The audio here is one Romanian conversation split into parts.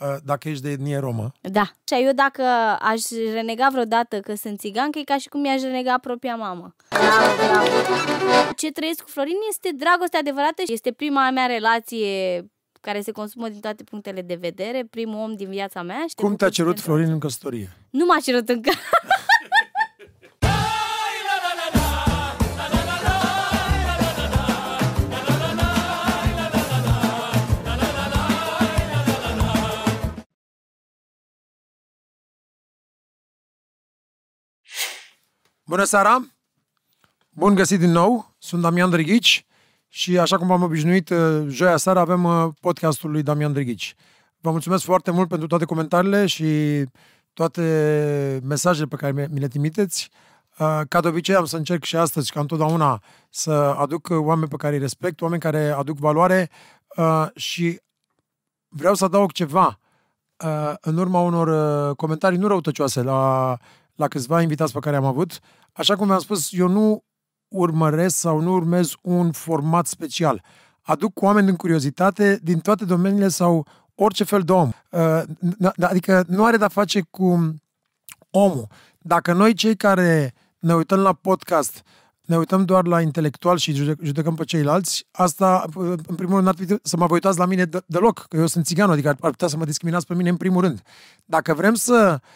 uh, dacă ești de etnie romă. Da. Și eu dacă aș renega vreodată că sunt țigancă, e ca și cum mi-aș renega propria mamă. Bravo, bravo. Ce trăiesc cu Florin este dragoste adevărată și este prima mea relație care se consumă din toate punctele de vedere, primul om din viața mea. Și te Cum te-a bucur cerut pentru Florin în căsătorie? Nu m-a cerut încă. Bună seara! Bun găsit din nou! Sunt Damian Drăghici și așa cum am obișnuit, uh, joia seara avem uh, podcastul lui Damian Drăghici. Vă mulțumesc foarte mult pentru toate comentariile și toate mesajele pe care mi le trimiteți. Uh, Ca de obicei am să încerc și astăzi, ca întotdeauna, să aduc oameni pe care îi respect, oameni care aduc valoare uh, și vreau să adaug ceva uh, în urma unor uh, comentarii nu răutăcioase la, la câțiva invitați pe care am avut. Așa cum am spus, eu nu urmăresc sau nu urmez un format special. Aduc oameni în curiozitate din toate domeniile sau orice fel de om. Uh, n- Adică nu are de-a face cu omul. Dacă noi cei care ne uităm la podcast ne uităm doar la intelectual și jude- judecăm pe ceilalți, asta, în primul rând, ar trebui să mă vă uitați la mine de- deloc, că eu sunt țigan, adică ar ar putea să mă discriminați pe mine în primul rând. Dacă vrem să uh,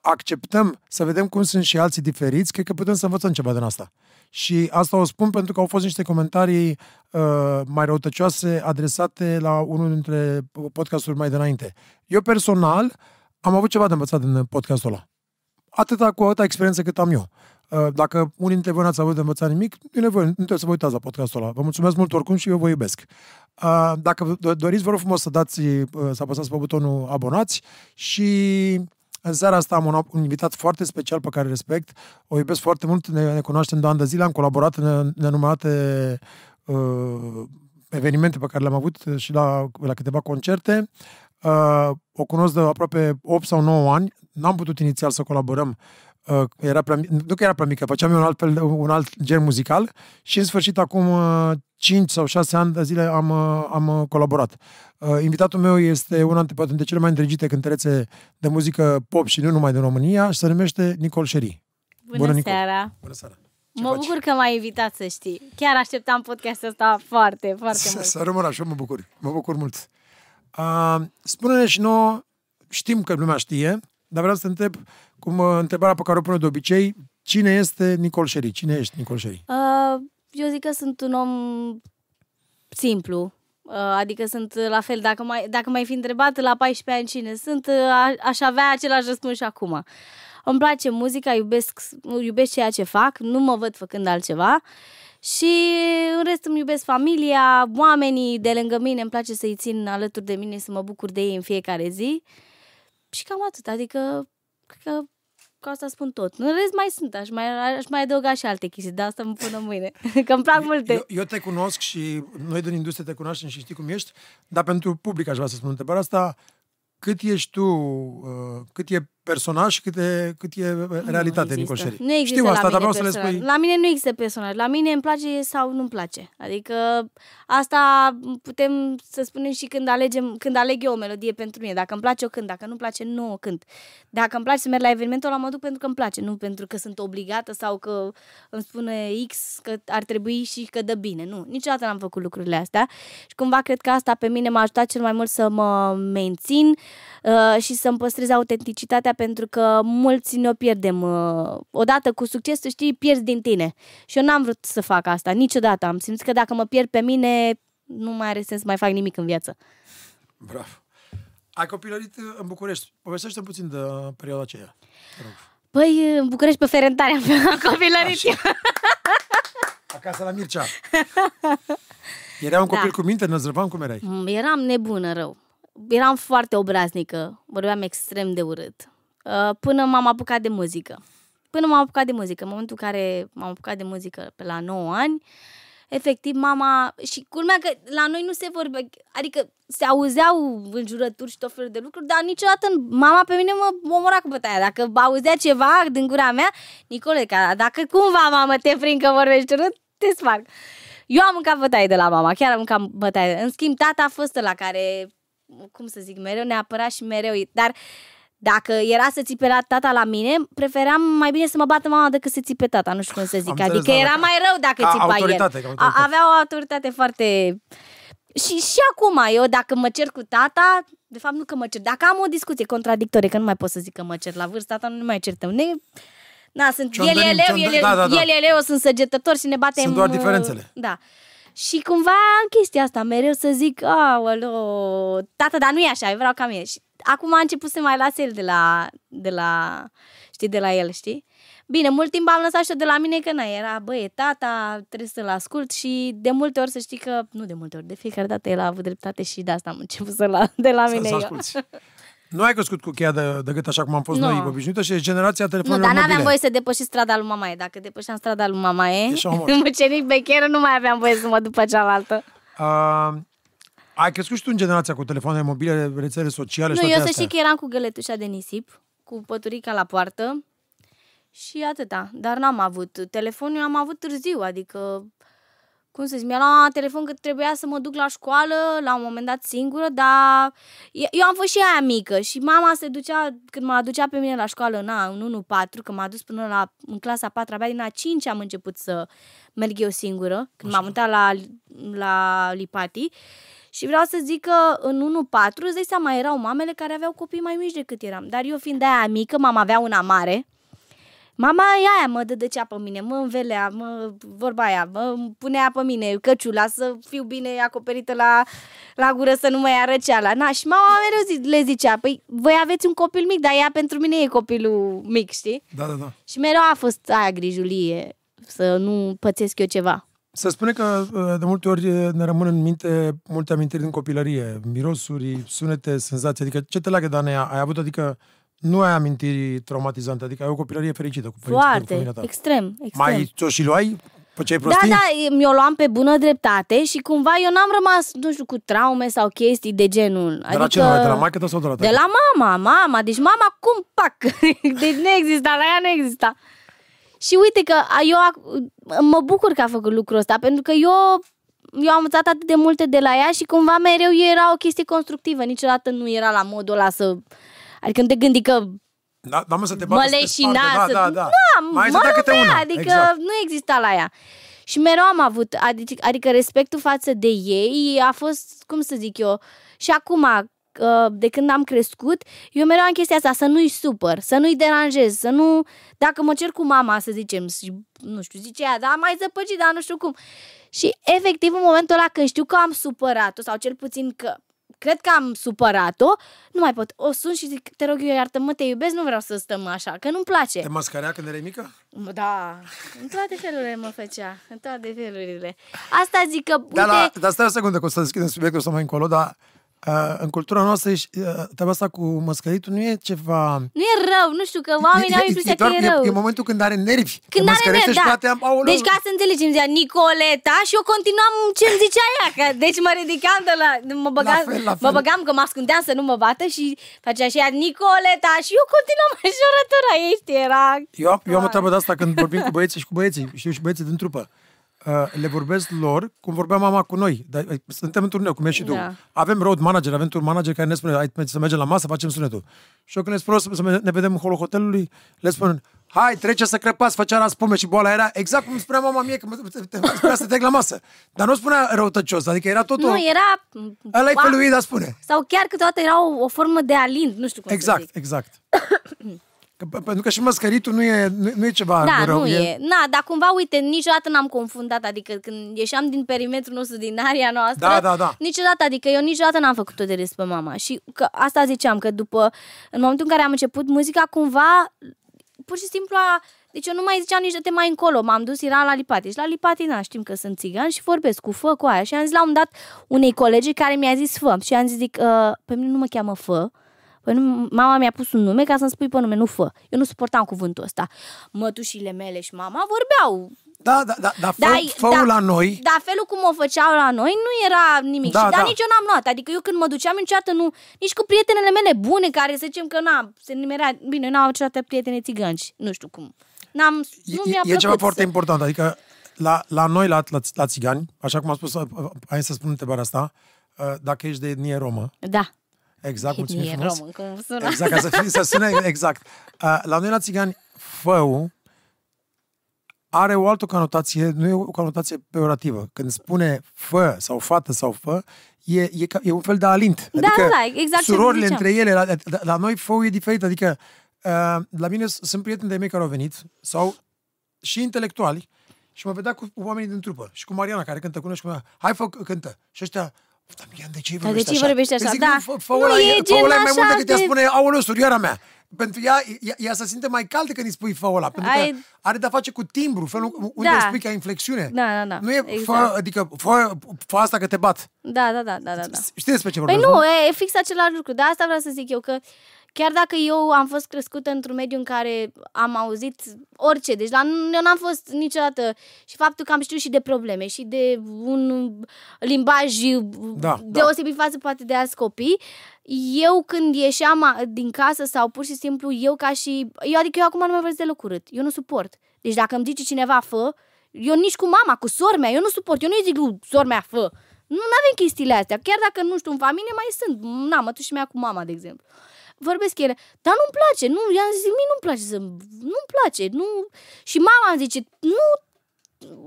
acceptăm, să vedem cum sunt și alții diferiți, cred că putem să învățăm ceva din asta. Și asta o spun pentru că au fost niște comentarii uh, mai răutăcioase adresate la unul dintre podcasturi mai dinainte. Eu personal am avut ceva de învățat din podcastul ăla atâta cu atâta experiență cât am eu. Uh, Dacă unii dintre voi n-ați avut de învățat nimic, nu e nevoie, nu trebuie să vă uitați la podcastul ăla. Vă mulțumesc mult oricum și eu vă iubesc. Uh, Dacă vă doriți, vă rog frumos să dați, uh, să apăsați pe butonul abonați și în seara asta am un, un invitat foarte special pe care îl respect. O iubesc foarte mult, ne, ne cunoaștem de ani de zile, am colaborat în nenumărate uh, evenimente pe care le-am avut și la, la câteva concerte. Uh, o cunosc de aproape 8 sau 9 ani. N-am putut inițial să colaborăm. Uh, era prea, mi- nu că era prea mică, făceam eu un alt, fel, un alt gen muzical și în sfârșit acum uh, 5 sau 6 ani de zile am, uh, am uh, colaborat. Uh, invitatul meu este una dintre, poate, dintre cele mai îndrăgite cântărețe de muzică pop și nu numai din România și se numește Nicol Șeri. Bună, Bună, Nicol. seara! Bună seara! Ce Mă faci? bucur că m-ai invitat să știi. Chiar așteptam podcastul ăsta foarte, foarte Să, mult. să rămân așa, mă bucur. Mă bucur mult. Uh, spune-ne și nouă, știm că lumea știe, dar vreau să te întreb, cum uh, întrebarea pe care o pune de obicei, cine este Nicol Șeri? Cine ești Nicol Șeri? Uh, eu zic că sunt un om simplu. Uh, adică sunt la fel, dacă mai, dacă mai fi întrebat la 14 ani cine sunt, uh, a- aș avea același răspuns și acum. Îmi place muzica, iubesc, iubesc ceea ce fac, nu mă văd făcând altceva și în rest îmi iubesc familia, oamenii de lângă mine, îmi place să-i țin alături de mine, să mă bucur de ei în fiecare zi și cam atât, adică cred că cu asta spun tot. În rest mai sunt, aș mai, aș mai adăuga și alte chestii, dar asta mă până mâine, că îmi plac multe. Eu, eu te cunosc și noi din industrie te cunoaștem și știi cum ești, dar pentru public aș vrea să spun întrebarea asta, cât ești tu, uh, cât e personaj și cât e, cât e realitate, nu Nicol există. Șeri? Nu există Știu la asta, dar mine vreau să le personaj. spui. La mine nu există personaj. La mine îmi place sau nu-mi place. Adică asta putem să spunem și când, alegem, când aleg eu o melodie pentru mine. Dacă îmi place o cânt, dacă nu-mi place, nu o cânt. Dacă îmi place să merg la evenimentul ăla, mă duc pentru că îmi place, nu pentru că sunt obligată sau că îmi spune X că ar trebui și că dă bine. Nu, niciodată n-am făcut lucrurile astea. Și cumva cred că asta pe mine m-a ajutat cel mai mult să mă mențin uh, și să-mi păstrez autenticitatea pentru că mulți ne-o pierdem. Uh, odată cu succesul, știi, pierzi din tine. Și eu n-am vrut să fac asta, niciodată. Am simțit că dacă mă pierd pe mine, nu mai are sens să mai fac nimic în viață. Bravo. Ai copilărit în București. Povestește puțin de perioada aceea. Te rog. Păi, în București pe Ferentare am copilărit eu. Acasă la Mircea. Era un copil Da. cu minte, năzrăvam, cum erai? Mm, Eram nebună rău. Eram foarte obraznică, vorbeam extrem de urât. Uh, Până m-am apucat de muzică. Până m-am apucat de muzică. În momentul în care m-am apucat de muzică pe la 9 ani, efectiv mama... Și culmea că la noi nu se vorbe... Adică se auzeau înjurături și tot felul de lucruri, dar niciodată mama pe mine mă omora cu bătaia. Dacă auzea ceva din gura mea, Nicole, ca, dacă cumva mamă te prind că vorbești urât, te sparg. Eu am mâncat bătaie de la mama, chiar am mâncat bătaie. În schimb, tata a fost la care cum să zic, mereu neapărat și mereu. Dar dacă era să țipe la tata la mine, preferam mai bine să mă bată mama decât să țipe tata, nu știu cum să zic. Am înțeles, adică da, era da. mai rău dacă Ca țipa autoritate, el. ca autoritate. A, avea o autoritate foarte... Și, și acum, eu dacă mă cer cu tata, de fapt nu că mă cer, dacă am o discuție contradictorie, că nu mai pot să zic că mă cer la vârsta asta, nu ne mai certăm. Ne, na, sunt, el e Ciondărim, leu, el, ciondă- e- da, da, da. el e leu, eu sunt săgetător și ne batem... Sunt doar uh, diferențele. Da. Și cumva am chestia asta, mereu să zic, aoleo, tată, dar nu e așa, eu vreau ca mine. Și acum a început să mai las el de la, de la, știi, de la el, știi? Bine, mult timp am lăsat și eu de la mine că na, era, bă, e tata, trebuie să-l ascult și de multe ori să știi că, nu de multe ori, de fiecare dată el a avut dreptate și de asta am început să la, de la Să, mine să eu. asculți. Nu ai crescut cu cheia de, de gât așa cum am fost Nu. noi obișnuită și e generația Nu, telefonului dar n-aveam mobile. voie să depășesc strada lui mamaie. Dacă depășeam strada lui mamaie, Ești omor. mucenic becheră, nu mai aveam voie să mă duc pe cealaltă. Uh, ai crescut și tu în generația cu telefoane mobile, rețele sociale și Nu, toate eu să astea. știi că eram cu găletușa de nisip, cu păturica la poartă și atâta. Dar n-am avut. Telefonul am avut târziu, adică cum să zic, mi-a luat telefon că trebuia să mă duc la școală la un moment dat singură, dar eu am fost și aia mică și mama se ducea, când mă aducea pe mine la școală, na, în 1-4, că m-a dus până la, în clasa 4, abia din a 5 am început să merg eu singură, când m-am mutat la, la Lipati. Și vreau să zic că în 1-4, îți dai seama, erau mamele care aveau copii mai mici decât eram. Dar eu fiind de aia mică, mama avea una mare, Mama e aia mă dădăcea pe mine, mă învelea, mă, vorba aia, mă punea pe mine căciula să fiu bine acoperită la, la gură să nu mă ia răceala. Na, și mama mereu zi, le zicea, păi voi aveți un copil mic, dar ea pentru mine e copilul mic, știi? Da, da, da. Și mereu a fost aia grijulie, să nu pățesc eu ceva. Se spune că uh, de multe ori uh, ne rămân în minte multe amintiri din copilărie, mirosuri, sunete, senzații. Adică ce te leagă, Danea, ai avut, adică nu ai amintiri traumatizante, adică ai o copilărie fericită cu părinții tăi, cu Foarte, familia ta. extrem, extrem. Mai ți-o și luai pe ce ai Da, prostii? da, mi-o luam pe bună dreptate și cumva eu n-am rămas, nu știu, cu traume sau chestii de genul. De la ce nu? De la maică ta sau de la De tata? la mama, mama. Deci mama cum pac? Deci nu exista, la ea nu exista. Și uite că a- eu ac- mă bucur că a făcut lucrul ăsta, pentru că eu, eu am învățat atât de multe de la ea și cumva mereu era o chestie constructivă. Niciodată nu era la modul ăla să... Adică nu te gândi că Da, da, mă, să te mă bată, să te leșina, spargă. să... Da, da, da. Da, Mai mă zădea câte lovea, una. adică Exact. nu exista la ea. Și mereu am avut, adică, adică respectul față de ei a fost, cum să zic eu, și acum, uh, de când am crescut, eu mereu am chestia asta, să nu-i supăr, să nu-i deranjez, să nu... Dacă mă cer cu mama, să zicem, și, nu știu, zice ea, da, mai zăpăcit, dar nu știu cum. Și efectiv, în momentul ăla când știu că am supărat-o, sau cel puțin că cred că am supărat-o, nu mai pot. O sun și zic, te rog eu, iartă-mă, te iubesc, nu vreau să stăm așa, că nu-mi place. Te mascarea când erai mică? Mă, Da, în toate felurile mă făcea, în toate felurile. Asta zic că, uite, Dar, la, dar stai o secundă, că o să deschidem subiectul ăsta mai încolo, dar uh, în cultura noastră ești, uh, treaba asta cu măscăritul nu e ceva... nu e rău, nu știu, că oamenii au impresia că doar, e rău. E, e momentul când are nervi. Când Te are măscărește nervi, și da. poate am, aoleu, Deci ca să înțelegi, îmi zicea Nicoleta și eu continuam ce îmi zicea ea. Că, deci mă ridicam de la... Mă băgam, La fel, la fel. mă băgam că mă ascundeam să nu mă bată și facea și ea Nicoleta și eu continuam înjurătura ei, știi, era... Eu, am- eu am o treabă de asta când vorbim cu băieții și cu băieții, știu și băieții din trupă. Uh, le vorbesc lor cum vorbea mama cu noi. Dar, uh, suntem în turneu, cum ești și tu. Da. Avem road manager, avem tour manager care ne spune hai să mergem la masă, facem sunetul. Și eu când le spun o să, să ne vedem în holul hotelului, le spun hai, trece să crăpați, făcea la spume și boala era exact cum spunea mama mie, că mă- te- te- te- spunea să te la masă. Dar nu spunea răutăcios, adică era totul... Nu, era... Ăla e Ba- felul ei de a spune. Sau chiar câteodată era o, o formă de alind, nu știu cum să Exact, zic. exact. Că, pe- pentru că și măscăritul nu e, nu, nu e ceva Da, rău. nu e. Na, dar cumva, uite, niciodată n-am confundat, adică când ieșeam din perimetrul nostru, din aria noastră, Da, da, da. niciodată, adică eu niciodată n-am făcut-o de râs pe mama. Și că asta ziceam, că după, în momentul în care am început muzica, cumva, pur și simplu a, deci eu nu mai ziceam nici de te mai încolo, m-am dus, era la Lipati și la Lipati, na, știm că sunt țigani și vorbesc cu fă, cu aia și am zis la un dat unei colegi care mi-a zis fă și am zis, zic, uh, pe mine nu mă cheamă fă, Păi nu, mama mi-a pus un nume ca să-mi spui pe nume, nu fă. Eu nu suportam cuvântul ăsta. Mătușile mele și mama vorbeau. Da, da, da, da, fă, Da, fă da, la noi, Dar felul cum o făceau la noi nu era nimic. Da, și, dar da. nici eu n-am luat. Adică eu când mă duceam niciodată nu... Nici cu prietenele mele bune, care să zicem că na, se nimerea... Bine, eu n-am avut niciodată prietene țigănci. Nu știu cum. N-am, nu E- mi-a e, e plăcut ceva foarte să... important, adică la, la noi, la, la, la țigani, așa cum am spus, hai să spun întrebarea asta, uh, dacă ești de etnie romă. Da. Exact, mulțumim Etnie frumos. român, cum sună. Exact, ca să, fie, să sune exact. Uh, la noi la țigani, fău are o altă conotație, nu e o conotație peorativă. Când spune fă sau fată sau fă, e, e, ca, e un fel de alint. Da, adică da, da, exact ce surorile ziceam. între ele, la, la, la noi fău e diferit. Adică uh, la mine s- sunt prieteni de mei care au venit sau și intelectuali și mă vedea cu oamenii din trupă și cu Mariana care cântă cu noi și cu mea. Hai fă, cântă. Și ăștia Damian, de ce îi Dar de vorbești ce îi vorbești așa? Păi zic, Da. nu, fă, fă Nu, ăla, e e, fă gen ăla e mai mult așa decât ea de- spune, aoleu, surioara mea. Pentru ea, ea, ea se simte mai caldă când îi spui fă ăla, pentru că Ai- are de-a face cu timbru, felul unde Da. îi spui ca inflexiune. Da, da, da. Nu e Exact. fă, adică fă, fă asta că te bat. Da, da, da, da, da. da. Știți despre ce Păi vorbesc, nu, e, e fix același lucru. De asta vreau să zic eu că chiar dacă eu am fost crescută într-un mediu în care am auzit orice, deci la, eu n-am fost niciodată și faptul că am știut și de probleme și de un limbaj Da, deosebit față poate de alți copii, eu când ieșeam a- din casă sau pur și simplu eu ca și... Eu, adică eu acum nu mai vorbesc deloc urât. Eu nu suport. Deci dacă îmi zice cineva fă, eu nici cu mama, cu sora mea, eu nu suport. Eu nu-i zic lui sora mea fă. Nu avem chestiile astea. Chiar dacă, nu știu, în familie mai sunt. Na, mătușii mea cu mama, de exemplu. Vorbesc ele, dar nu-mi place, nu, i-am zis, mie nu-mi place să, nu-mi place, nu, și mama îmi zice, nu,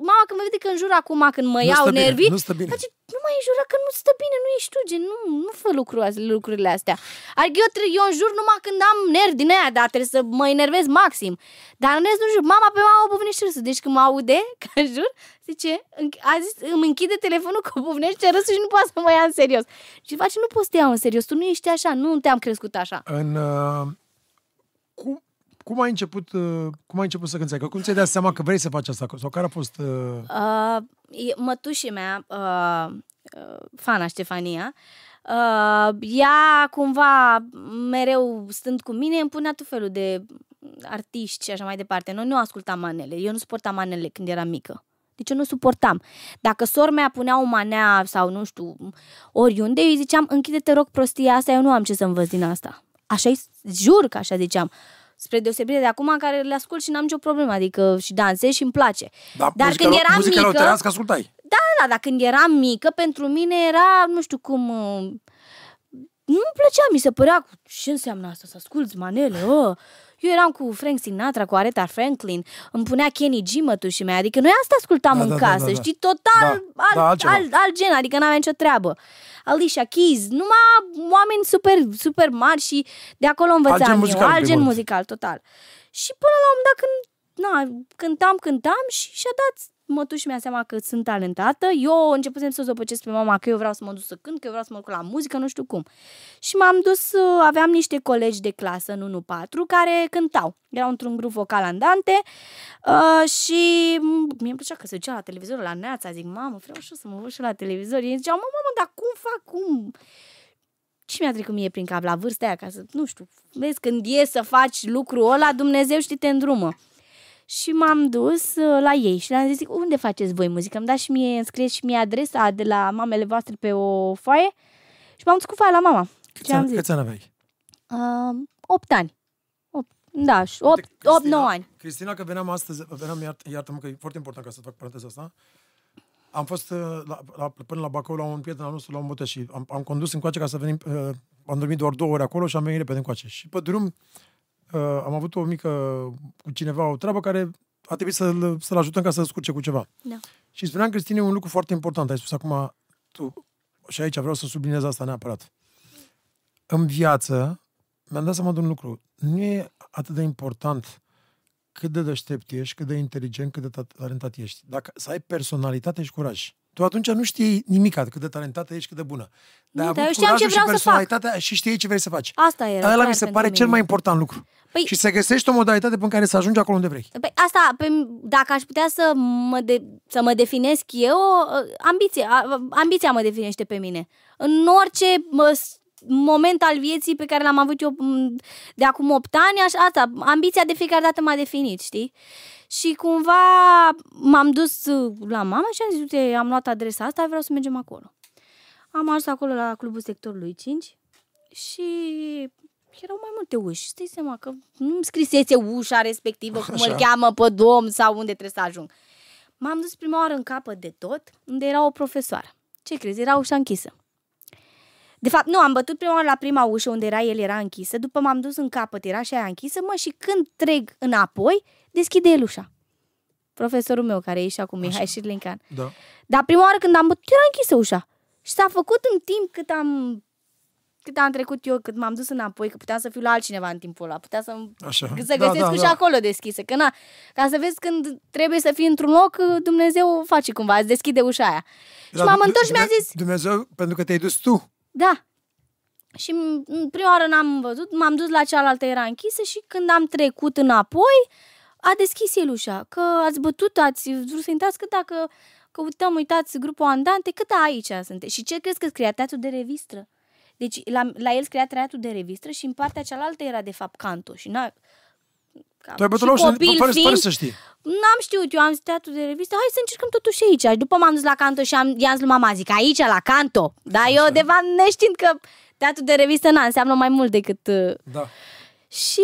mama când mă vede că înjur acum, când mă Nu iau stă bine, nervii, nu stă bine. Zice, nu mai înjura că nu stă bine, nu ești tu, gen, nu, nu fă lucruri, lucrurile astea. Adică eu, tre- eu înjur numai când am nervi din aia, dar trebuie să mă enervez maxim. Dar în rest nu jur. Mama pe mama o buvnește râsul. Deci când mă aude, că jur, zice, înch- a zis, îmi închide telefonul că buvnește râsul și nu poate să mă ia în serios. Și face, nu poți să te iau în serios, tu nu ești așa, nu te-am crescut așa. În, uh, cum, cum ai început, uh, cum ai început să cânti? Că cum ți-ai dat seama că vrei să faci asta? Sau care a fost... Uh, Uh, e- mătușii mea, uh, uh, Fana Ștefania, uh, ea cumva mereu stând cu mine îmi punea tot felul de artiști și așa mai departe. Noi nu ascultam manele, eu nu suportam manele când eram mică. Deci eu nu suportam. Dacă sora mea punea o manea sau nu știu, oriunde, eu îi ziceam, închide-te rog prostia asta, eu nu am ce să învăț din asta. Așa jur că așa ziceam. Spre deosebire de acum în care le ascult și n-am nicio problemă, adică și dansez și îmi place. da, Dar muzica, când eram muzica mică, lăutărească ascultai. da, da, dar când eram mică, pentru mine era, nu știu cum... uh, Nu-mi plăcea, mi se părea, ce înseamnă asta, să asculți manele, oh. Eu eram cu Frank Sinatra, cu Aretha Franklin, îmi punea Kenny G mătușii mei, adică noi asta ascultam Da, în da, da, casă, da, da. știi, total Da, alt, da, altceva. alt, alt gen, adică n-aveam nicio treabă. Alicia Keys, numai oameni super, super mari și de acolo învățam Alt gen eu, muzical, în alt gen primul rând. muzical, total. Și până la un moment dat când na, cântam, cântam și și-a dat mătuși mi-a seama că sunt talentată. Eu începusem să o zăpăcesc pe mama că eu vreau să mă duc să cânt, că eu vreau să mă duc la muzică, nu știu cum. Și m-am dus, uh, aveam niște colegi de clasă în 1-4 care cântau. Erau într-un grup vocal andante uh, și m- mie îmi plăcea că se ducea la televizor la neața. Zic, mamă, vreau și eu să mă văd și la televizor. Ei ziceau, mă, mamă, dar cum fac, cum? Și mi-a trecut mie prin cap la vârsta aia ca să, nu știu, vezi, când e să faci lucrul ăla, Dumnezeu știi te îndrumă. Și m-am dus uh, la ei și le-am zis, unde faceți voi muzică? Îmi dați și mie, îmi scrieți și mie adresa de la mamele voastre pe o foaie? Și m-am dus cu foaia la mama. Câți Ce am ani, zis? câți ani aveai? Uh, 8 ani. 8, da, 8, 8, 9 ani. Cristina, că veneam astăzi, veneam, iart, iartă-mă că e foarte important ca să fac paranteza asta, am fost uh, la, la, până la Bacău la un prieten al nostru la un bote și am, am condus încoace ca să venim, uh, am dormit doar două ore acolo și am venit repede încoace. Și pe drum uh, am avut o mică, cu cineva, o treabă care a trebuit să-l, să-l ajutăm ca să scurce cu ceva. Da. Și spuneam, Cristine, un lucru foarte important. Ai spus acum, tu, și aici vreau să subliniez asta neapărat. În viață, mi-am dat seama de un lucru. Nu e atât de important cât de deștept ești, cât de inteligent, cât de ta- talentat ești. Dacă să ai personalitate și curaj. Tu atunci nu știi nimic cât de talentată ești, cât de bună. Dar ai dar avut eu știam ce curajul și vreau să fac. personalitatea și știi ce vrei să faci. Asta era. Ăla clar mi se pentru pare mine. cel mai important lucru. Păi- și să găsești o modalitate prin care să ajungi acolo unde vrei. Păi asta, pe, dacă aș putea să mă, de, să mă definesc eu, uh, ambiție, a- ambiția mă definește pe mine. În orice mă, s- moment al vieții pe care l-am avut eu m, de acum 8 ani, așa, asta, ambiția de fiecare dată m-a definit, știi? Și cumva m-am dus uh, la mama și am zis, uite, am luat adresa asta, vreau să mergem acolo. Am ajuns acolo la clubul sectorului 5 și erau mai multe uși. Stai seama că nu-mi scrisese ușa respectivă, cum Așa. îl cheamă pe domn sau unde trebuie să ajung. M-am dus prima oară în capăt de tot, unde era o profesoară. Ce crezi? Era ușa închisă. De fapt, nu, am bătut prima oară la prima ușă unde era el, era închisă, după m-am dus în capăt, era și aia închisă, mă, și când trec înapoi, deschide el ușa. Profesorul meu, care e și acum, Mihai Șirlincan. Da. Dar prima oară când am bătut, era închisă ușa. Și s-a făcut în timp cât am cât am trecut eu, cât m-am dus înapoi, că puteam să fiu la altcineva în timpul ăla, puteam să, Așa. să Da, găsesc da, și da. acolo deschise. Că na, ca să vezi când trebuie să fii într-un loc, Dumnezeu face cumva, îți deschide ușa aia. Și Dar m-am Dume- întors și mi-a Dume- zis, Dumnezeu, pentru că te-ai dus tu. da. Și m- în prima oară n-am văzut, m-am dus la cealaltă, era închisă și când am trecut înapoi, a deschis el ușa. Că ați bătut, ați vrut să intrați, cât dacă căutăm, uitați, grupul Andante, cât aici sunteți. Și ce crezi că scria teatru de revistră? Deci la, la el scria teatru de revistră și în partea cealaltă era de fapt canto. Și n-a, ca, Tu ai bătut și la ușă, copil fără, fiind, fără să știi. N-am știut, eu am zis teatru de revistă, hai să încercăm totuși aici. Și după m-am dus la canto și am, i-am zis lui mama, zic, aici, la canto. Dar eu, de fapt, neștiind că teatru de revistă, na, înseamnă mai mult decât... uh, Da. Și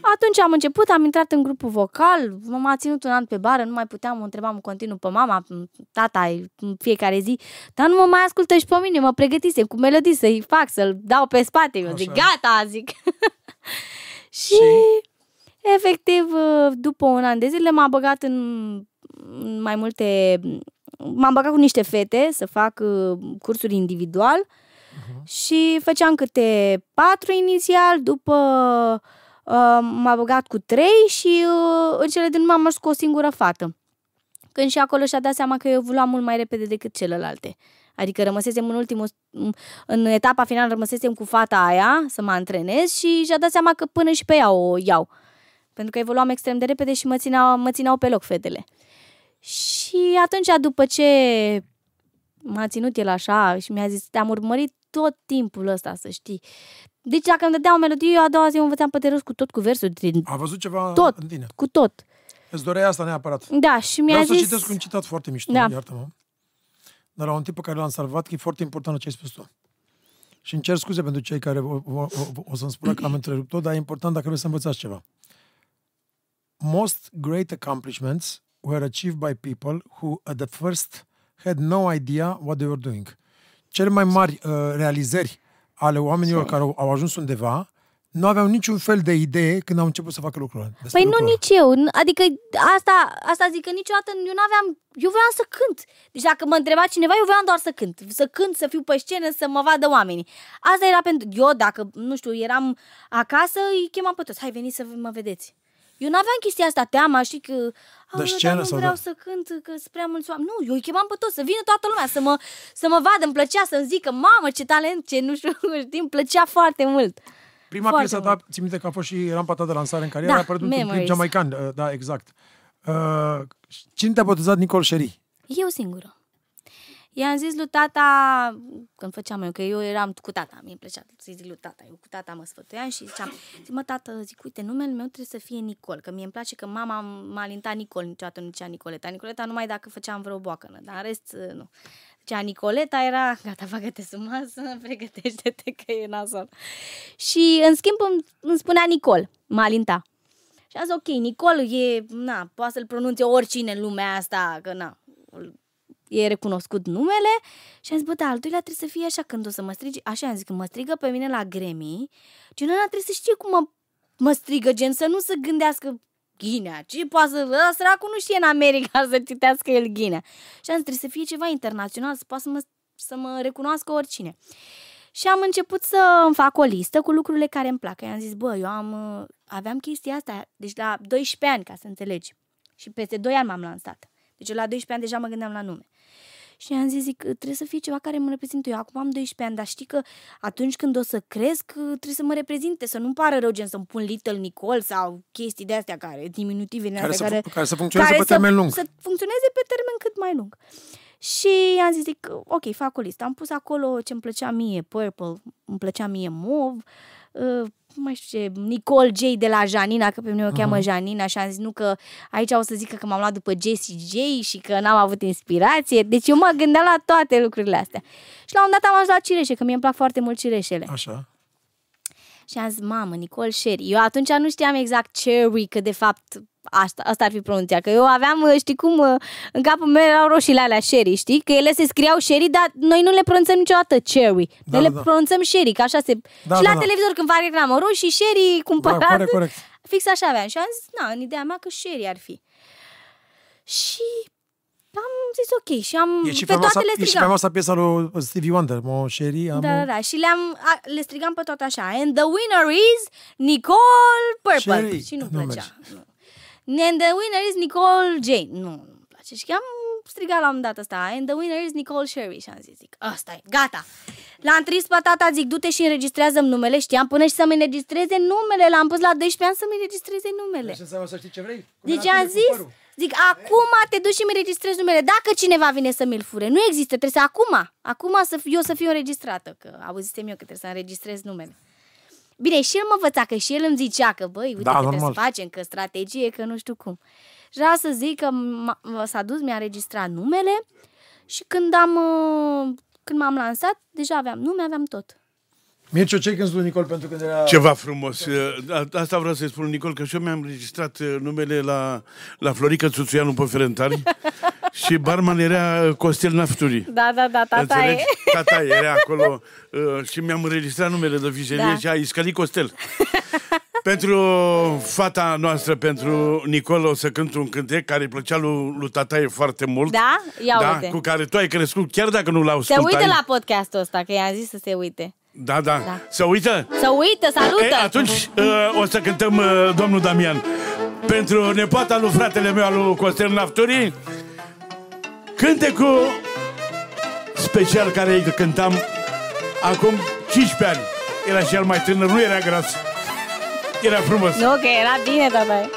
atunci am început, am intrat în grupul vocal, m-a ținut un an pe bară, nu mai puteam, o întrebam în continuu pe mama, tata, în fiecare zi, dar nu mă mai ascultă și pe mine, mă pregătisem cu melodii să-i fac, să-l dau pe spate, eu zic, Așa. gata, zic. și efectiv, după un an de zile m-a băgat în în mai multe... M-am băgat cu niște fete să fac uh, cursuri individual și făceam câte patru inițial, după uh, m-a băgat cu trei și uh, în cele din urmă am mers cu o singură fată. Când și acolo și-a dat seama că eu evoluam mult mai repede decât celelalte. Adică rămăsesem în ultimul, în etapa finală rămăsesem cu fata aia să mă antrenez și și-a dat seama că până și pe ea o iau. Pentru că evoluam extrem de repede și mă țineau, mă țineau pe loc fetele. Și atunci, după ce m-a ținut el așa și mi-a zis, te-am urmărit tot timpul ăsta, să știi. Deci dacă îmi dădea o melodie, eu a doua zi o învățam pe de rost cu tot cu versuri, din A văzut ceva Tot. în tine. cu tot. Îți doreai asta neapărat. Da, și mi-a Vreau să zis... citesc un citat foarte mișto, Da. iartă-mă. Dar la un tip pe care l-am salvat, că e foarte important ce ai spus tu. Și îmi cer scuze pentru cei care o, o, o, o să-mi spună că am întrerupt-o, dar e important dacă vreți să învățați ceva. Most great accomplishments were achieved by people who at the first had no idea what they were doing. Cele mai mari uh, realizări ale oamenilor care au, au ajuns undeva nu aveau niciun fel de idee când au început să facă lucrurile. despre Păi nu lucrul ăla. nici eu. N- Adică asta, asta zic că niciodată eu nu aveam... Eu voiam să cânt. Deci dacă mă întreba cineva, eu voiam doar să cânt. Să cânt, să fiu pe scenă, să mă vadă oamenii. Asta era pentru... Eu, dacă, nu știu, eram acasă, îi chemam pe toți. Hai, veniți să mă vedeți. Eu nu aveam chestia asta, teama, știi că... "Aoleu, scenă dar nu sau vreau da? să cânt, că sunt prea mulți oameni. Nu, eu îi chemam pe toți, să vină toată lumea, să mă, să mă vadă, îmi plăcea să-mi zică, mamă, ce talent, ce nu știu, știi, îmi plăcea foarte mult. Prima Foarte piesă ta, țin minte că a fost și rampa ta de lansare în carieră, Da, a apărut într-un clip Memories. jamaican, uh, da, exact. Uh, cine te-a botezat Nicol Sherry? Eu singură. I-am zis lui tata, când făceam eu, că eu eram cu tata, mi-e plăcea să-i zic lui tata, eu cu tata mă sfătuiam și ziceam, zic, mă tată, zic, uite, numele meu trebuie să fie Nicol, că mie îmi place că mama m-a alintat Nicol, niciodată nu zicea Nicoleta. Nicoleta numai dacă făceam vreo boacănă, dar în rest, nu. Zicea Nicoleta era, gata, bagă-te sub masă, pregătește-te că e nasol. Și, în schimb, îmi, îmi spunea Nicol, mă alinta. Și am zis, ok, Nicol e, na, poate să-l pronunțe oricine în lumea asta, că na, e recunoscut numele și am zis, bă, da, al doilea trebuie să fie așa când o să mă strigi, așa am zis, când mă strigă pe mine la Grammy, gen ăla trebuie să știe cum mă, mă strigă, gen să nu se gândească Ghinea, ce poate să... Ăla săracul nu știe în America să citească el Ghinea. Și am zis, trebuie să fie ceva internațional, să poată să mă, să mă recunoască oricine. Și am început să îmi fac o listă cu lucrurile care îmi plac. I-am zis, bă, eu am, uh, aveam chestia asta, deci la 12 ani, ca să înțelegi. Și peste 2 ani m-am lansat. Deci eu la 12 ani deja mă gândeam la nume. Și am zis, zic, trebuie să fie ceva care mă reprezintă. Eu acum am 12 ani, dar știi că atunci când o să cresc, trebuie să mă reprezinte, să nu-mi pară rău, gen să-mi pun Little Nicole sau chestii de astea care, diminutive din Care astea să, care, fu- care să funcționeze pe să- termen lung. Să funcționeze pe termen cât mai lung. Și am zis, zic, ok, fac o listă. Am pus acolo ce îmi plăcea mie, Purple, îmi plăcea mie Mauve, uh, mai știu ce, Nicole J de la Janina, că pe mine o cheamă Janina și am zis nu că aici o să zică că m-am luat după Jessie J și că n-am avut inspirație. Deci eu mă gândeam la toate lucrurile astea. Și la un dat am ajuns la cireșe, că mie îmi plac foarte mult cireșele. Așa. Și am zis, mamă, Nicole Sherry. Eu atunci nu știam exact cherry, că de fapt Asta, asta ar fi pronunția. Că eu aveam, uh, știi cum, uh, în capul meu erau roșiile alea sherry, știi? Că ele se scriau sherry, dar noi nu le pronunțăm niciodată cherry. Da, noi da, le da. pronunțăm sherry, că așa se... Da, și da, la da. televizor când fac reclamă, roșii, sherry, cumpărat. Da, corect, corect. Fix așa aveam. Și am zis, na, în ideea mea că sherry ar fi. Și am zis ok și am E și pe faimoasa, toate le e și strigam. faimoasa piesa lui Stevie Wonder, Mo Sherry, am Da, da, da. Și le-am, a, le strigam pe tot așa. And the winner is Nicole Purple. Sherry. Și nu-mi Nu plăcea. Nu. And the winner is Nicole Jane. Nu, nu-mi place. Și am strigat la un dat ăsta. And the winner is Nicole Sherry. Și am zis, zic, ăsta e, gata. L-am tris pe tata, zic, du-te și înregistrează numele. Știam până și să-mi înregistreze numele. L-am pus la 12 ani să-mi înregistreze numele. Ce înseamnă să știi ce vrei? Cum Deci era am tine cu zis, părul. zic, acum te duci și mi înregistrezi numele. Dacă cineva vine să mi-l fure, nu există, trebuie să acum, acum să fiu, eu să fiu înregistrată, că auzisem eu că trebuie să înregistrez numele. Bine, și el mă învăța, că și el îmi zicea că, băi, uite Da, că normal. trebuie să facem, că strategie, că nu știu cum. Și vreau să zic că m- s-a dus, mi-a înregistrat numele și când am, uh, când m-am lansat, deja aveam nume, aveam tot. Mircea, ce când lui Nicol pentru când era... Ceva frumos. A- Asta vreau să-i spun, Nicol, că și eu mi-am registrat uh, numele la, la Florica Țuțuianu pe Ferentari și barman era Costel Nafturi. Da, da, da, tata Înțelegi? e. Tata era acolo uh, și mi-am înregistrat numele de vijelie Da. și a Iscali Costel. pentru fata noastră, pentru Nicol, o să cânt un cântec care îi plăcea lui, lui Tataie foarte mult. Da? Ia da, uite. cu care tu ai crescut, chiar dacă nu l-au Se ascultat. uită la podcastul ăsta, că i-am zis să se uite. Da, da, Da. Să uită? Să uită, salută! E, atunci uh, o să cântăm uh, domnul Damian. Pentru nepoata lui fratele meu, al lui Costel Nafturi, cântecul special care îi cântam acum 15 ani. Era și el mai tânăr, nu era gras. Era frumos. Nu, că era bine, tata.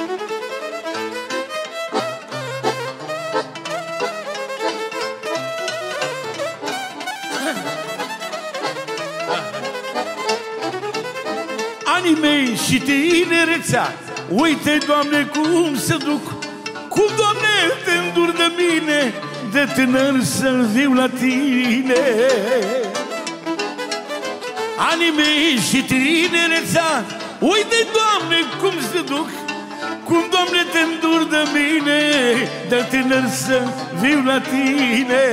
Anii mei și tinerețea Uite, Doamne, cum se duc Cum, Doamne, te îndur de mine de tânăr să-l viu la tine. Anii mei și tinerețea Uite, Doamne, cum se duc Cum, Doamne, te îndur de mine De tânăr să viu la tine.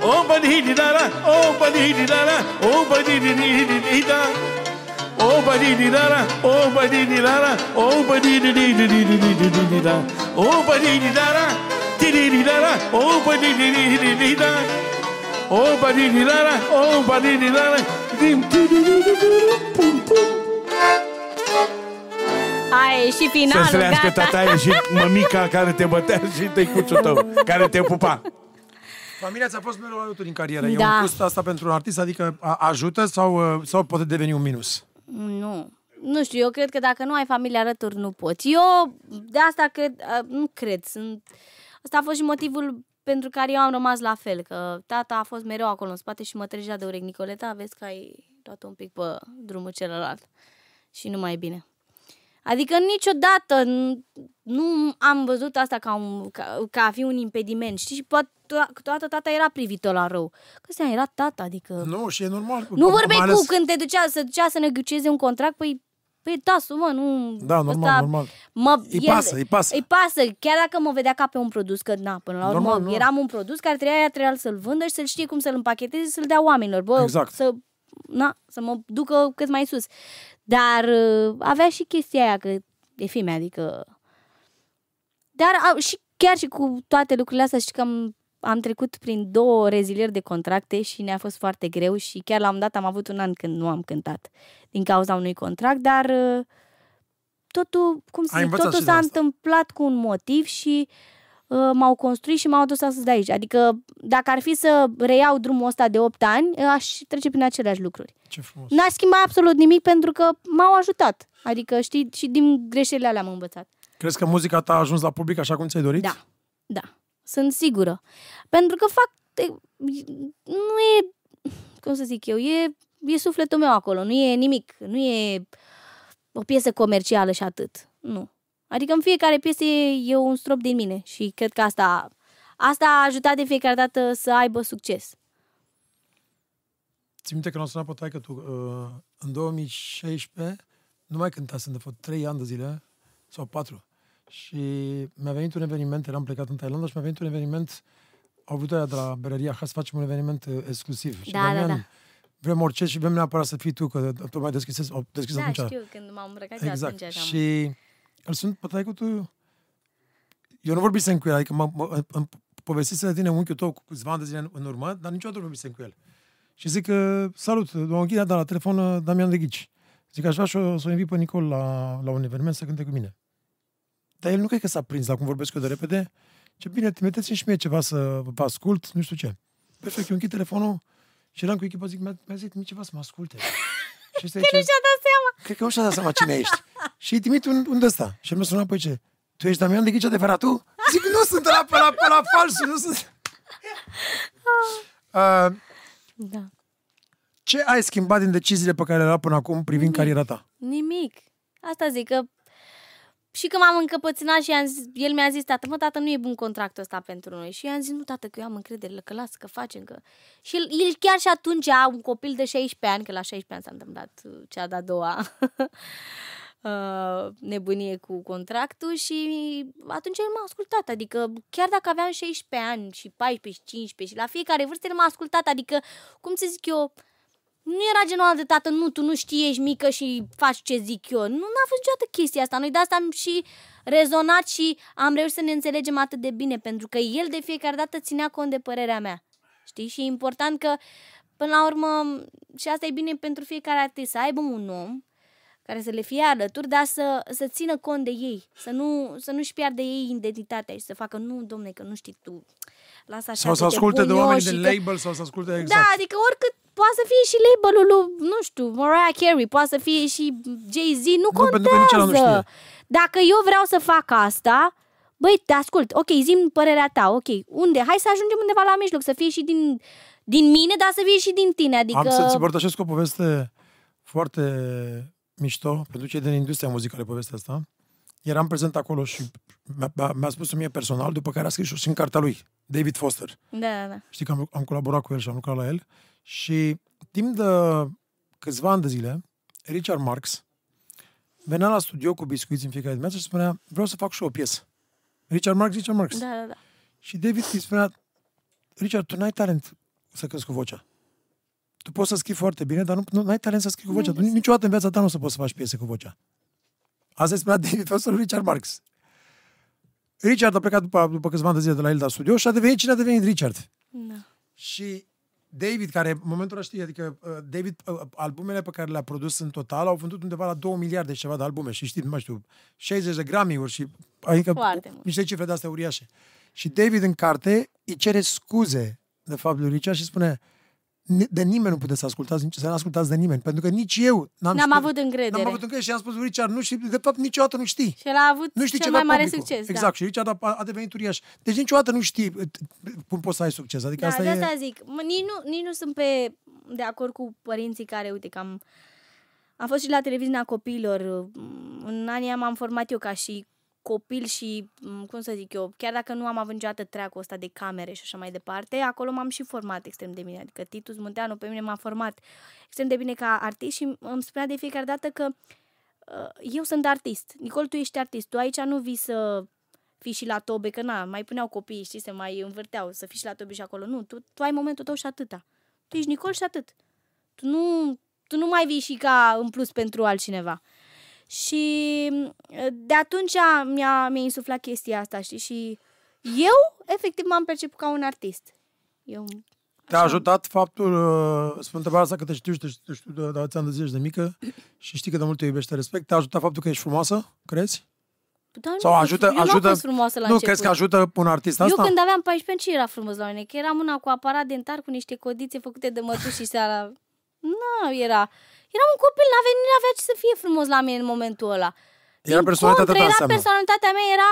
O bădini da la, o bădini da la O bădini da O bădini da la, o bădini da la O bădini da la, o bădini da la Di-di-di-da-da, opa di-di-di-di-da Opa di-di-da-da, opa di-di-da-da a ieșit finalul, Să se gata. tata aia și mămica care te bătea și tăicuțul tău, care te pupa. Familia ți-a fost mereu alături în carieră. Da. E un plus asta pentru un artist? Adică a- ajută sau, uh, sau poate deveni un minus? Nu. Nu știu, eu cred că dacă nu ai familia alături, nu poți. Eu de asta cred, uh, nu cred, sunt... Uh, Asta a fost și motivul pentru care eu am rămas la fel, că tata a fost mereu acolo în spate și mă trăgea de urechi. Nicoleta, vezi că ai luat un pic pe drumul celălalt și nu mai e bine. Adică niciodată n- nu am văzut asta ca, un, ca, ca a fi un impediment. Știi? Și poate to- toată tata era privită la rău. Că seama, era tata, adică... Nu, și e normal. Nu vorbeai mai ales- cu când te ducea, să ducea să negocieze un contract, păi, păi tasul, mă, nu... Da, normal, normal. Mă, Îi pasă, îi pasă. Îi pasă, chiar dacă mă vedea ca pe un produs, că na, până la urmă Normal, nu. eram un produs care trebuia, trebuia să-l vândă și să-l știe cum să-l împacheteze și să-l dea oamenilor, bă, Exact. să, na, să mă ducă cât mai sus. Dar uh, avea și chestia aia, că e fimea, adică... Dar a, și chiar și cu toate lucrurile astea, știi că am, am trecut prin două rezilieri de contracte și ne-a fost foarte greu și chiar la un dat am avut un an când nu am cântat din cauza unui contract, dar uh, totul, cum să Ai zic, învățat totul și de s-a asta. întâmplat cu un motiv și uh, m-au construit și m-au adus astăzi de aici. Adică dacă ar fi să reiau drumul ăsta de 8 ani, uh, aș trece prin aceleași lucruri. Ce frumos. N-aș schimba absolut nimic pentru că m-au ajutat. Adică, știi, și din greșelile alea am învățat. Crezi că muzica ta a ajuns la public așa cum ți-ai dorit? Da, da, sunt sigură. Pentru că fac, te- nu e, cum să zic eu, e, e sufletul meu acolo, nu e nimic, nu e o piesă comercială și atât, nu. Adică în fiecare piesă e, e un strop din mine și cred că asta, asta a ajutat de fiecare dată să aibă succes. Ți minte că n-o sunat pe taică tu uh, în 2016, nu mai cântasem de fapt 3 ani de zile, sau patru. Și mi-a venit un eveniment, eram plecat în Thailanda și mi-a venit un eveniment, au avut aia de la berăria, hai să facem un eveniment uh, exclusiv. Și Da, da, Damian, da. Vrem orice și vrem neapărat să fii tu, că tu mai deschisezi, o deschis Da, atunci. știu, când m-am îmbrăcat exact. Exact. atunci așa. Și îl sunt pe taică tu... Eu nu vorbisem cu el, adică mă, mă, îmi povestise de tine unchiul tău cu câțiva ani de zile în, în urmă, dar niciodată nu vorbisem cu el. Și zic că, salut, domnul Ghida, da, la telefon uh, Damian de Ghici. Zic, aș vrea și o, să o invit pe Nicol la, la un eveniment să cânte cu mine. Dar el nu cred că s-a prins la cum vorbesc eu de repede. Ce bine, trimiteți-mi și mie ceva să vă ascult, nu știu ce. Perfect, eu închid telefonul și eram cu echipa, zic, mi-a, mi-a zis mie ceva să mă asculte. Și ăsta Nu și-a dat seama. cred că nu și-a dat seama cine ești. și îi trimit un, un de ăsta. Și el mi-a sunat, păi ce? Tu ești Damian de Ghici adevărat tu? Zic, nu sunt la, pe la, pe la falsul, nu sunt. Uh, Da. ce ai schimbat din deciziile pe care le-ai luat până acum privind cariera ta? Nimic. Asta zic că și când m-am încăpățânat și am zis, el mi-a zis, tată, mă, tată, nu e bun contractul ăsta pentru noi. Și eu am zis, nu, tată, că eu am încredere, că lasă, că facem, că... Și el, el chiar și atunci, un copil de 16 ani, că la 16 ani s-a întâmplat uh, cea de-a doua uh, nebunie cu contractul și atunci el m-a ascultat, adică chiar dacă aveam 16 ani și 14 și 15 și la fiecare vârstă el m-a ascultat, adică, cum să zic eu, nu era genul ăla de tată, nu, tu nu știi, ești mică și faci ce zic eu. Nu, n-a fost niciodată chestia asta. Noi de asta am și rezonat și am reușit să ne înțelegem atât de bine, pentru că el de fiecare dată ținea cont de părerea mea. Știi? Și e important că, până la urmă, și asta e bine pentru fiecare artist, să aibă un om care să le fie alături, dar să, să țină cont de ei, să, nu, să nu-și piardă ei identitatea și să facă, nu, domne, că nu știi tu, lasă așa Sau să că te asculte de pun eu oameni și din că- label sau să asculte exact. da, adică oricât poate să fie și labelul lui, nu știu, Mariah Carey, poate să fie și Jay-Z, nu, Nu, pentru că nici ăla nu contează. știe. Dacă eu vreau să fac asta, băi, te ascult, ok, zim părerea ta, ok, unde? Hai să ajungem undeva la mijloc, să fie și din, din mine, dar să fie și din tine, adică... Am să-ți împărtășesc o poveste foarte mișto pentru cei din industria muzicală, povestea asta. Eram prezent acolo și mi-a, mi-a spus mie personal, după care a scris și în cartea lui, David Foster. Da, da, da. Știi că am, am colaborat cu el și am lucrat la el. Și timp de câțiva ani de zile, Richard Marx venea la studio cu biscuiți în fiecare dimineață și spunea, vreau să fac și eu o piesă. Richard Marx, Richard Marx. Da, da, da. Și David îi spunea, Richard, tu n-ai talent să cânti cu vocea. Tu poți să scrii foarte bine, dar nu, nu ai talent să scrii cu vocea. Tu niciodată în viața ta nu o să poți să faci piese cu vocea. Asta îi spunea David Foster lui Richard Marx. Richard a plecat după, după câțiva ani de zile de la el la studio și a devenit cine a devenit Richard. da. Și David, care în momentul ăla știi, adică uh, David, uh, albumele pe care le-a produs în total au vândut undeva la 2 miliarde și ceva de albume și știi, nu mai știu, 60 de Grammy-uri și adică Foarte mult. niște cifre de astea uriașe. Și David în carte îi cere scuze de fapt lui Richard și spune "Ni- de nimeni nu puteți să ascultați, nici- să nu ascultați de nimeni, pentru că nici eu n-am, N-am știut- avut încredere. N-am avut încredere și am spus lui Richard, nu știi, de fapt niciodată nu știi. Și el a avut Nu știi cel ce mai va mare publicul. succes. Exact, da. și Richard a, a devenit uriaș. Deci niciodată nu știi uh, cum poți să ai succes. Adică Da, asta de e... asta zic. Mă, nici, nu, nici nu sunt pe, de acord cu părinții care, uite, că am, am fost și la televiziunea copiilor. În anii aia m-am format eu ca și copil și, m, cum să zic eu, chiar dacă nu am avut niciodată treacul ăsta de camere și așa mai departe, acolo m-am și format extrem de bine. Adică Titus Munteanu pe mine m-a format extrem de bine ca artist și îmi spunea de fiecare dată că uh, eu sunt artist. Nicol, tu ești artist. Tu aici nu vii să fii și la tobe, că na, mai puneau copiii, știi, se mai învârteau să fii și la tobe și acolo. Nu, tu, tu ai momentul tău și atâta. Tu ești Nicol și atât. Tu nu, tu nu mai vii și ca în plus pentru altcineva. Și uh, de atunci mi-a, mi-a insuflat chestia asta, știi? Și eu, efectiv, m-am perceput ca un artist. Eu, Te-a ajutat faptul, uh, spun întrebarea asta că te știu și te știu, te știu de, de atâția ani de zile și de mică și știi că de mult te iubește respect. Te-a ajutat faptul că ești frumoasă, crezi? Dar Sau nu, ajută, eu nu am ajută fost frumoasă la Nu, început. crezi că ajută un artist asta? Eu când aveam 14 ani, ce era frumos la mine? Că eram una cu aparat dentar, cu niște codițe făcute de mătuși și seara. Nu, era... Eram un copil, n-avea, nu avea ce să fie frumos la mine în momentul ăla. Era Din personalitatea contră, ta era înseamnă. personalitatea mea, era...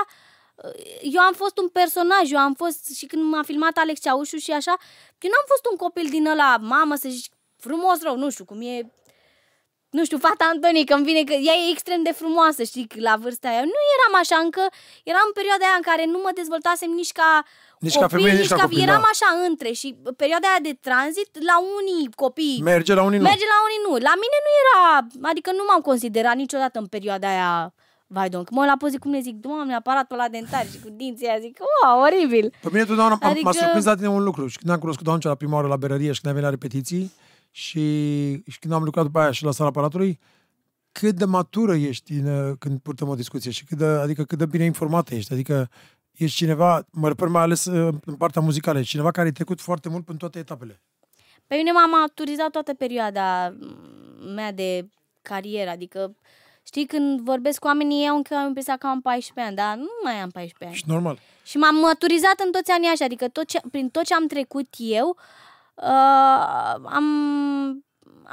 Eu am fost un personaj, eu am fost... Și când m-a filmat Alex Ceaușu și așa, eu n-am fost un copil din ăla, mamă, să zici, frumos rău, nu știu, cum e nu știu, fata Antonie, că îmi vine că ea e extrem de frumoasă, știi, la vârsta aia. Nu eram așa, încă eram în perioada aia în care nu mă dezvoltasem nici ca Nici ca femeie, nici ca copil, Eram da. așa între și perioada aia de tranzit, la unii copii Merge la unii nu. merge la unii nu. La mine nu era, adică nu m-am considerat niciodată în perioada aia Vai, domn, că mă uit la poze cum le zic, doamne, aparatul la dentar și cu dinții aia, zic, wow, oribil. Pe mine totdeauna adică... Adică- m-a surprins la tine un lucru. Și când am cunoscut atunci la prima oară la berărie și când am venit la repetiții și, și când am lucrat după aia și la sala aparatului, cât de matură ești în, când purtăm o discuție și cât de, adică cât de bine informată ești. Adică ești cineva, mă refer mai ales uh, în partea muzicală, ești cineva care a trecut foarte mult prin toate etapele. Pe mine m-a maturizat toată perioada mm, mea de carieră, adică Știi, când vorbesc cu oamenii, eu încă am impresia că am 14 ani, dar nu mai am 14 ani. Și normal. Și m-am maturizat în toți anii așa, adică tot ce, prin tot ce am trecut eu, uh, am,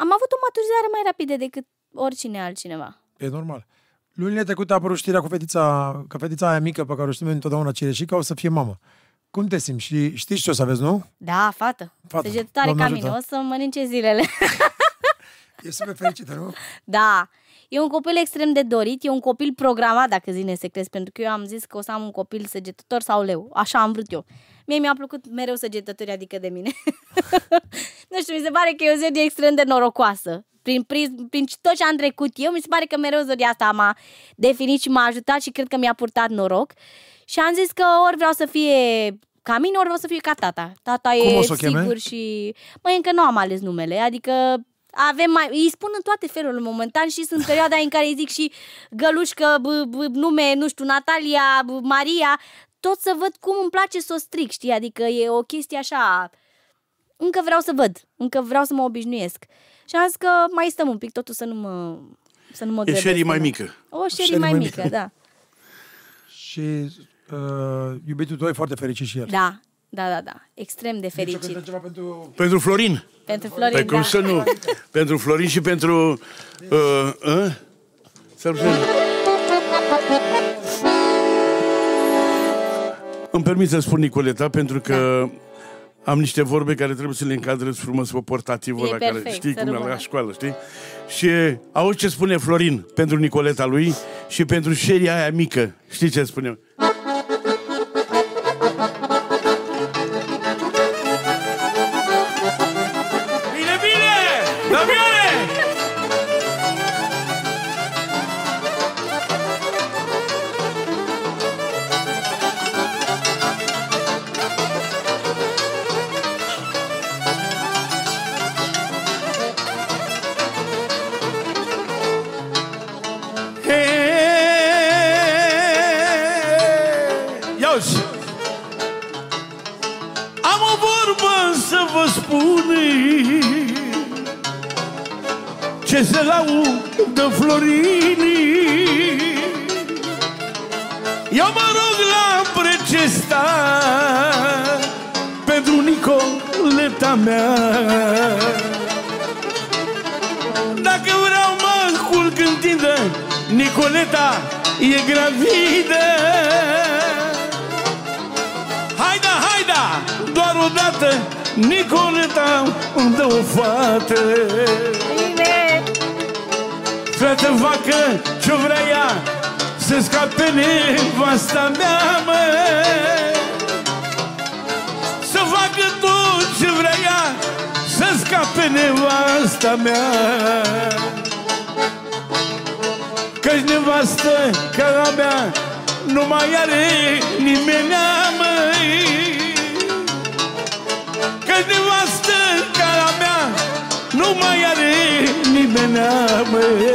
am avut o maturizare mai rapidă decât oricine altcineva. E normal. Lunile trecute a apărut știrea cu fetița, că fetița aia mică pe care o știm noi întotdeauna Cireșica o să fie mamă. Cum te simți? Și știți ce o să aveți, nu? Da, fată. Fată. Săgetătoare Doamne ca ajută. mine, o să mănânce zilele. E super fericită, nu? da. E un copil extrem de dorit, e un copil programat, dacă zine secret, pentru că eu am zis că o să am un copil săgetător sau leu. Așa am vrut eu. Mie mi-a plăcut mereu săgetători, adică de mine. nu știu, mi se pare că e o zodie extrem de norocoasă. Prin, prin, prin tot ce am trecut eu, mi se pare că mereu zodia asta m-a definit și m-a ajutat și cred că mi-a purtat noroc. Și am zis că ori vreau să fie ca mine, ori vreau să fie ca tata. Tata Cum e o să o cheme? sigur și... Măi, încă nu am ales numele, adică avem mai... Îi spun în toate felurile momentan și sunt perioada în care îi zic și gălușcă, b, b, nume, nu știu, Natalia, b, Maria, tot să văd cum îmi place să o stric, știi? Adică e o chestie așa... Încă vreau să văd, încă vreau să mă obișnuiesc. Și am zis că mai stăm un pic, totul să nu mă... Să nu mă E grăbesc Sherry mai până- mică. O Sherry Sherry mai mai mică, mică. da. Și uh, iubitul tău e foarte fericit și el. Da, da, da, da. Extrem de Deci o cântă fericit. ceva pentru... Pentru Florin. Pentru Florin, Păi cum da. să nu? pentru Florin și pentru... Uh, uh? Să Îmi permit să spun Nicoleta, pentru că am niște vorbe care trebuie să le încadrez frumos pe portativul E ăla care perfect, știi să cum e rămână. la școală, știi? Și auzi ce spune Florin pentru Nicoleta lui și pentru șeria aia mică. Știi ce spune? O fată Bine! Fată vacă, ce vrea ea? Să scape nevasta mea, mă. Să facă tot ce vrea ea Să scape nevasta mea. Căci nevastă ca a mea Nu mai are nimeni, măi nimeni, măi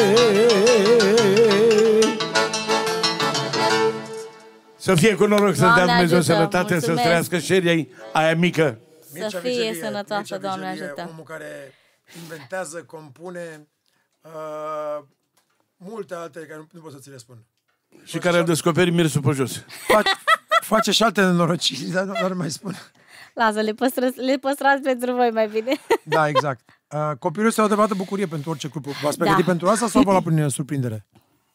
Să fie cu noroc, să Doamne dea Dumnezeu ajută, sănătate, să mulțumesc. trăiască șeria aia mică. Mircea fie Vigelie, sănătoasă, Mircea Doamne Vigelie, ajută. omul care inventează, compune uh, multe alte care nu, nu pot să ți le spun. Și care a descoperit mirsul pe jos. Face, face și alte nenorociri, dar nu dar mai spun. Lasă, le, păstrăți, le păstrați pentru voi mai bine. Da, exact. Uh, copilul este o adevărată bucurie pentru orice cuplu. V-ați Da. pregătit pentru asta sau v-a luat prin surprindere?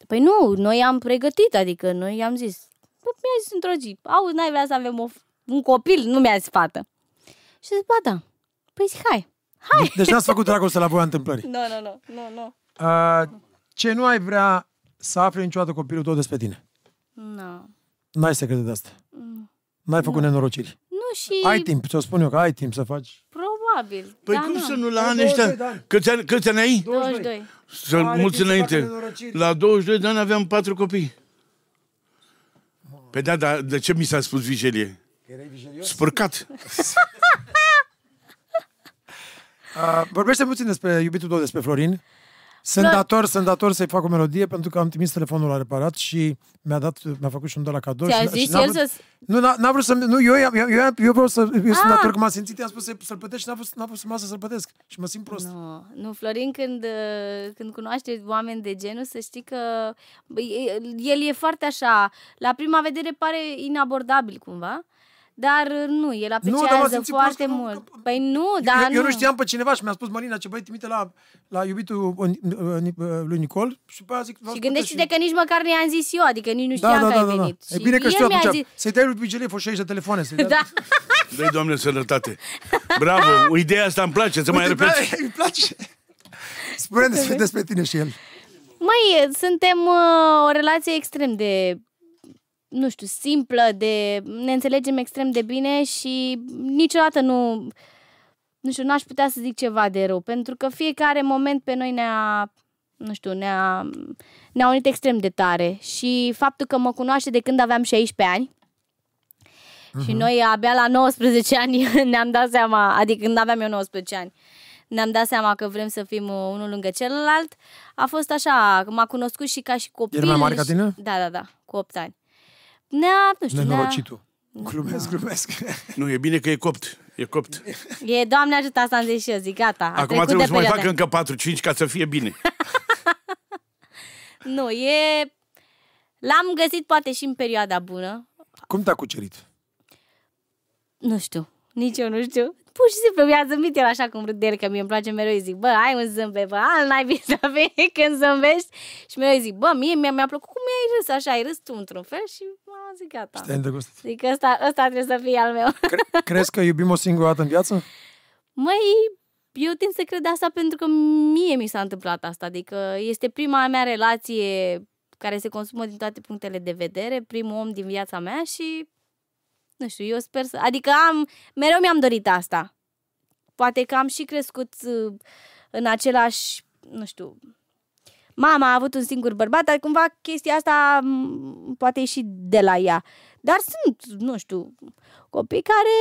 Păi nu, noi am pregătit, adică noi i-am zis. Bă, mi-a zis într-o zi, auzi, n-ai vrea să avem o, un copil? Nu mi-a zis fată. Și zic, ba da. Păi zic, hai, hai. Deci n-ați făcut dragoste la voia întâmplării. Nu, nu, nu, nu, nu. Uh, ce nu ai vrea să afli niciodată copilul tău despre tine? Nu. N-ai secrete de asta. N-ai făcut nenorociri. Nu și Ai timp, ți-o spun eu că ai timp să faci. Probabil. Păi da, cum na. să nu la La ani ăștia? 22 de ani. Câți ani, câți ani ai? 22. Să Are mulți timp să înainte. facă nenorociri. La 22 de ani aveam patru copii. Pe da, dar de ce mi s-a spus vijelie? Erai vijelios? Spărcat. Uh, vorbește puțin despre iubitul tău, despre Florin. Sunt Flor- dator, sunt dator să-i fac o melodie pentru că am trimis telefonul la reparat și mi-a dat, mi-a făcut și un de la cadou. Ți-a și, zis și n-a el vrut, să- Nu, n-a, n-a vrut să Nu, eu, eu, eu, eu vreau să... Eu sunt Ah. dator că m-a simțit, i-am spus să, să-l plătesc și n-a vrut, n-a vrut să mă lasă să-l plătesc. Și mă simt prost. Nu, nu, Florin, când, uh, când cunoaște oameni de genul, să știi că bă, e- el e foarte așa, la prima vedere pare inabordabil cumva, dar uh, nu, el dar m-am apreciază simțit foarte prost că nu- mult. că- Păi nu, dar eu, eu nu. nu știam pe cineva și mi-a spus Marina ce băi, trimite la, la iubitul uh, uh, uh, lui Nicol și pe aia zic... vreau Și să gândește-te plătesc că nici măcar nu i-am zis eu, adică nici nu Da, știam da, că da, ai da, da. venit. E Și bine că el știu mi-a atunci. zis, Să-i dai lui Vigelie fă de telefoane. Să-i dai... da. Dă-i, Doamne, sănătate. Bravo, ideea asta îmi place, să mai Uite, repeți. Îmi place. spune despre, despre tine și el. Măi, suntem uh, o relație extrem de, nu știu, simplă, de ne înțelegem extrem de bine și niciodată nu, nu știu, n-aș putea să zic ceva de rău, pentru că fiecare moment pe noi ne-a, nu știu, ne-a, ne-a unit extrem de tare și faptul că mă cunoaște de când aveam 16 ani, și noi abia la 19 ani ne-am dat seama, adică când aveam eu 19 ani, ne-am dat seama că vrem să fim uh, unul lângă celălalt. A fost așa, că m-a cunoscut și ca și copil. El mai mare ca și- tine? Da, da, da, cu 8 ani. Ne-a, nu știu, ne-a... Nenorocitul. Glumesc, glumesc. Nu, e bine că e copt. E copt. E, Doamne ajută, asta am zis și eu, zic, gata. A Acum trecut trebuie de să mai perioada. facă încă 4-5 ca să fie bine. Nu, e... L-am găsit poate și în perioada bună. Cum te-a cucerit? Nu știu, nici eu nu știu. Pur și simplu mi-a zâmbit el așa cum râd de el, că mie îmi place mereu, îi zic, bă, ai un zâmbet, bă, al n-ai să vei când zâmbești. Și mereu îi zic, bă, mie mi-a, mi-a plăcut cum mi-ai râs așa, ai râs tu într-un fel și m-am zis, gata. Te-ai îndrăgostit. Zic, ăsta, ăsta trebuie să fie al meu. Cre- crezi că iubim o singură dată în viață? Măi, eu tind să cred asta pentru că mie mi s-a întâmplat asta. Adică este prima mea relație care se consumă din toate punctele de vedere, primul om din viața mea și nu știu, eu sper să... Adică am, mereu mi-am dorit asta. Poate că am și crescut uh, în același, nu știu, mama a avut un singur bărbat, dar cumva chestia asta m, poate e și de la ea. Dar sunt, nu știu, copii care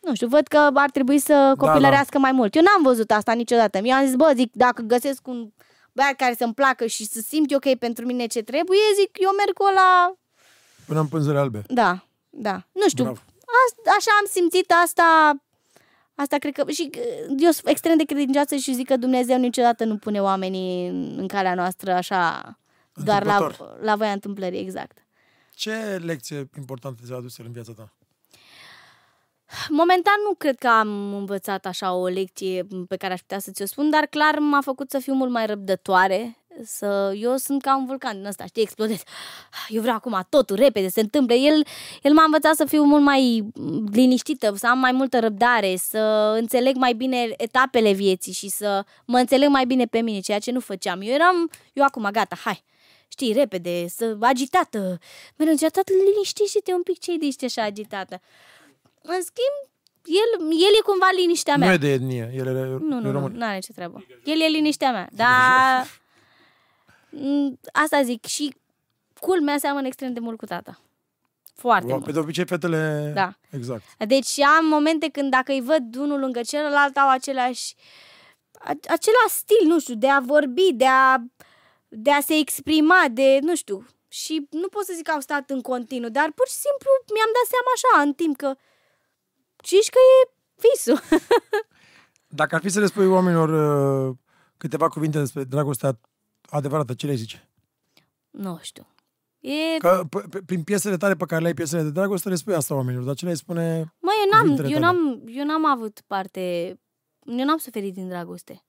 nu știu, văd că ar trebui să copilărească mai mult. Eu n-am văzut asta niciodată. Mi-am zis, bă, zic, dacă găsesc un băiat care să-mi placă și să simt eu că e pentru mine ce trebuie, zic, eu merg cu ăla... Până în pânzele albe. Da, da. Nu știu, Bravo. a, așa am simțit asta... Asta cred că... Și uh, eu sunt extrem de credincioasă și zic că Dumnezeu niciodată nu pune oamenii în, în calea noastră așa... Doar la, Întâmplător. la voia întâmplării, exact. Ce lecție importantă ți-a adus el în viața ta? Momentan nu cred că am învățat așa o lecție pe care aș putea să ți-o spun, dar clar m-a făcut să fiu mult mai răbdătoare. Să... Eu sunt ca un vulcan din ăsta, știi, explodez. Eu vreau acum totul repede, se întâmplă. El, el m-a învățat să fiu mult mai liniștită, să am mai multă răbdare, să înțeleg mai bine etapele vieții și să mă înțeleg mai bine pe mine, ceea ce nu făceam. Eu eram, eu acum, gata, hai, știi, repede, să agitată. Mereu zicea, tată, liniștește-te un pic, ce-i de ești așa agitată? În schimb, el, el e cumva liniștea mea. Nu e de etnie, el e, nu, nu, e nu, român. nu are ce treabă. El e liniștea mea, dar m, asta zic și culmea seamănă extrem de mult cu tata. Foarte Wow, mult. pe de obicei fetele... Da. Exact. Deci am momente când dacă îi văd unul lângă celălalt au același a- același stil, nu știu, de a vorbi, de a, de a se exprima, de, nu știu. Și nu pot să zic că au stat în continuu, dar pur și simplu mi-am dat seama așa, în timp că știi că e visul. Dacă ar fi să le spui oamenilor uh, câteva cuvinte despre dragostea adevărată, ce le zice? nu știu. E Că p- p- prin piesele tale pe care le ai, piesele de dragoste, le spui asta oamenilor, dar ce le spune... Mă, eu n-am, Cuvintele eu tale. n-am, eu n-am avut parte... Eu n-am suferit din dragoste.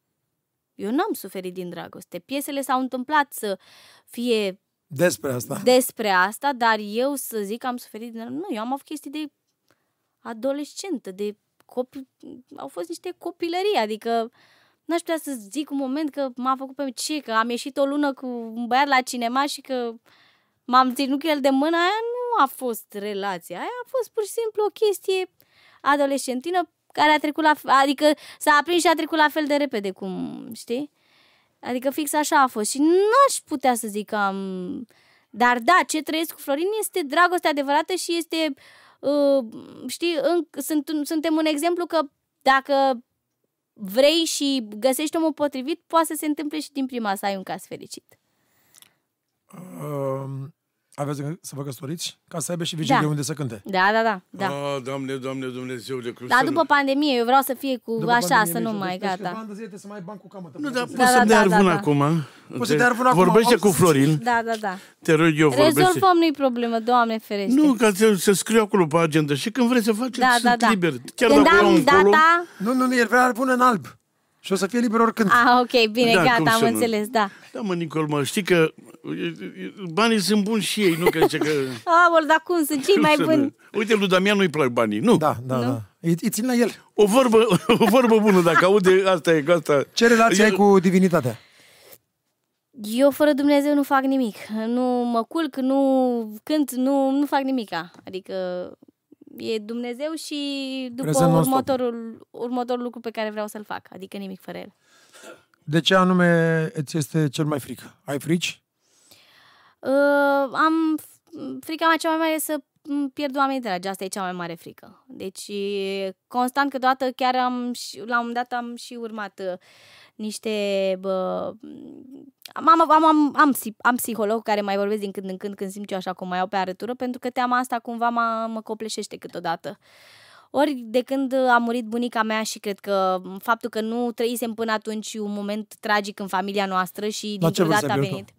Eu n-am suferit din dragoste. Piesele s-au întâmplat să fie Despre asta. despre asta, dar eu să zic că am suferit din... Nu, eu am avut chestii de adolescentă, de copil... Au fost niște copilării, adică n-aș putea să zic un moment că m-a făcut pe ce, că am ieșit o lună cu un băiat la cinema și că m-am ținut cu el de mână, aia nu a fost relația, aia a fost pur și simplu o chestie adolescentină care a trecut la... Adică s-a aprins și a trecut la fel de repede, cum, știi? Adică fix așa a fost. Și nu aș putea să zic că am Dar da, ce trăiesc cu Florin este dragoste adevărată și este, uh, știi, în, sunt, suntem un exemplu că dacă vrei și găsești omul potrivit, poate să se întâmple și din prima să ai un caz fericit. Uh, aveți gând să vă căsătoriți? Ca să aibă și vigilie Da. unde să cânte. Da, da, da. da. Ah, Doamne, Doamne, Dumnezeule, cum Dar să după pandemie, eu vreau să fie cu După așa, pandemie, să nu deci- mai, deci gata. câțiva ani de zile trebuie să mai ai bani cu camătă. Nu, Poate dar să- poți Da, să-mi da, dai da, arvun da. acum? Poți să dai arvun acum, Vorbește auzi, cu Florin. Da, da, da. Te rog eu, vorbește. Rezolvăm, nu-i problemă, Doamne ferește. Nu, ca să, să scriu acolo pe agenda și când vrei să faceți, da, da, sunt da. liber. Chiar Când dacă eu am încolo, data... Nu, nu, nu, el vrea arvun în alb. Și o să fie liber oricând. Ah, ok, bine, Da, cum gata, am să nu? înțeles, da. Da, mă, Nicol, mă, știi că e, e, banii sunt buni și ei, nu că zice că... Aoleu, dar cum sunt cei mai Să buni? nu. Uite, lui Damian nu-i plac banii, nu. Da, da, da. Îi, îi țin la el. O vorbă, o vorbă bună, dacă aude, asta e, că asta... Ce relație ai Eu- cu divinitatea? Eu fără Dumnezeu nu fac nimic. Nu mă culc, nu cânt, nu, nu fac nimica. Adică e Dumnezeu și după Prezent non-stop. următorul, următorul lucru pe care vreau să-l fac. Adică nimic fără el. De ce anume îți este cel mai frică? Ai frici? Uh, am frica mea cea mai mare e să m, pierd oamenii dragi. Asta e cea mai mare frică. Deci, e, constant, câteodată chiar am, și- la un moment dat am și urmat uh, niște... Bă, am, am, am, am, am, psi- am psiholog care mai vorbesc din când în când când simt eu așa cum mai iau pe arătură, pentru că teama asta cumva mă, mă copleșește câteodată. Ori de când a murit bunica mea și cred că faptul că nu trăisem până atunci un moment tragic în familia noastră și La dintr-o ce vârstă dată a ai pierdut-o? venit.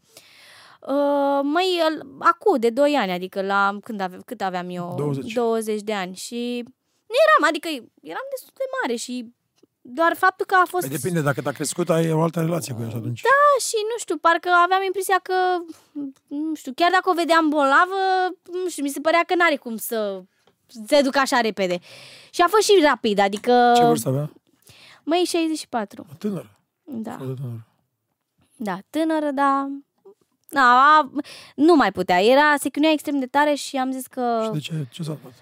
Uh, măi, el- acu, de 2 ani, adică la când ave, cât aveam eu? 20. 20 de ani și nu eram, adică eram destul de mare și doar faptul că a fost... Păi depinde, dacă te-a crescut, ai o altă relație cu el și atunci. Da, și nu știu, parcă aveam impresia că, nu știu, chiar dacă o vedeam bolnavă, nu știu, mi se părea că n-are cum să se ducă așa repede. Și a fost și rapid, adică... Ce vârstă avea? Măi, 64, Tânăr. da. Foarte tânăr. Da, tânără, dar... Da, a, nu mai putea. Era, se chinuia extrem de tare și am zis că... Și de ce? Ce s-a întâmplat?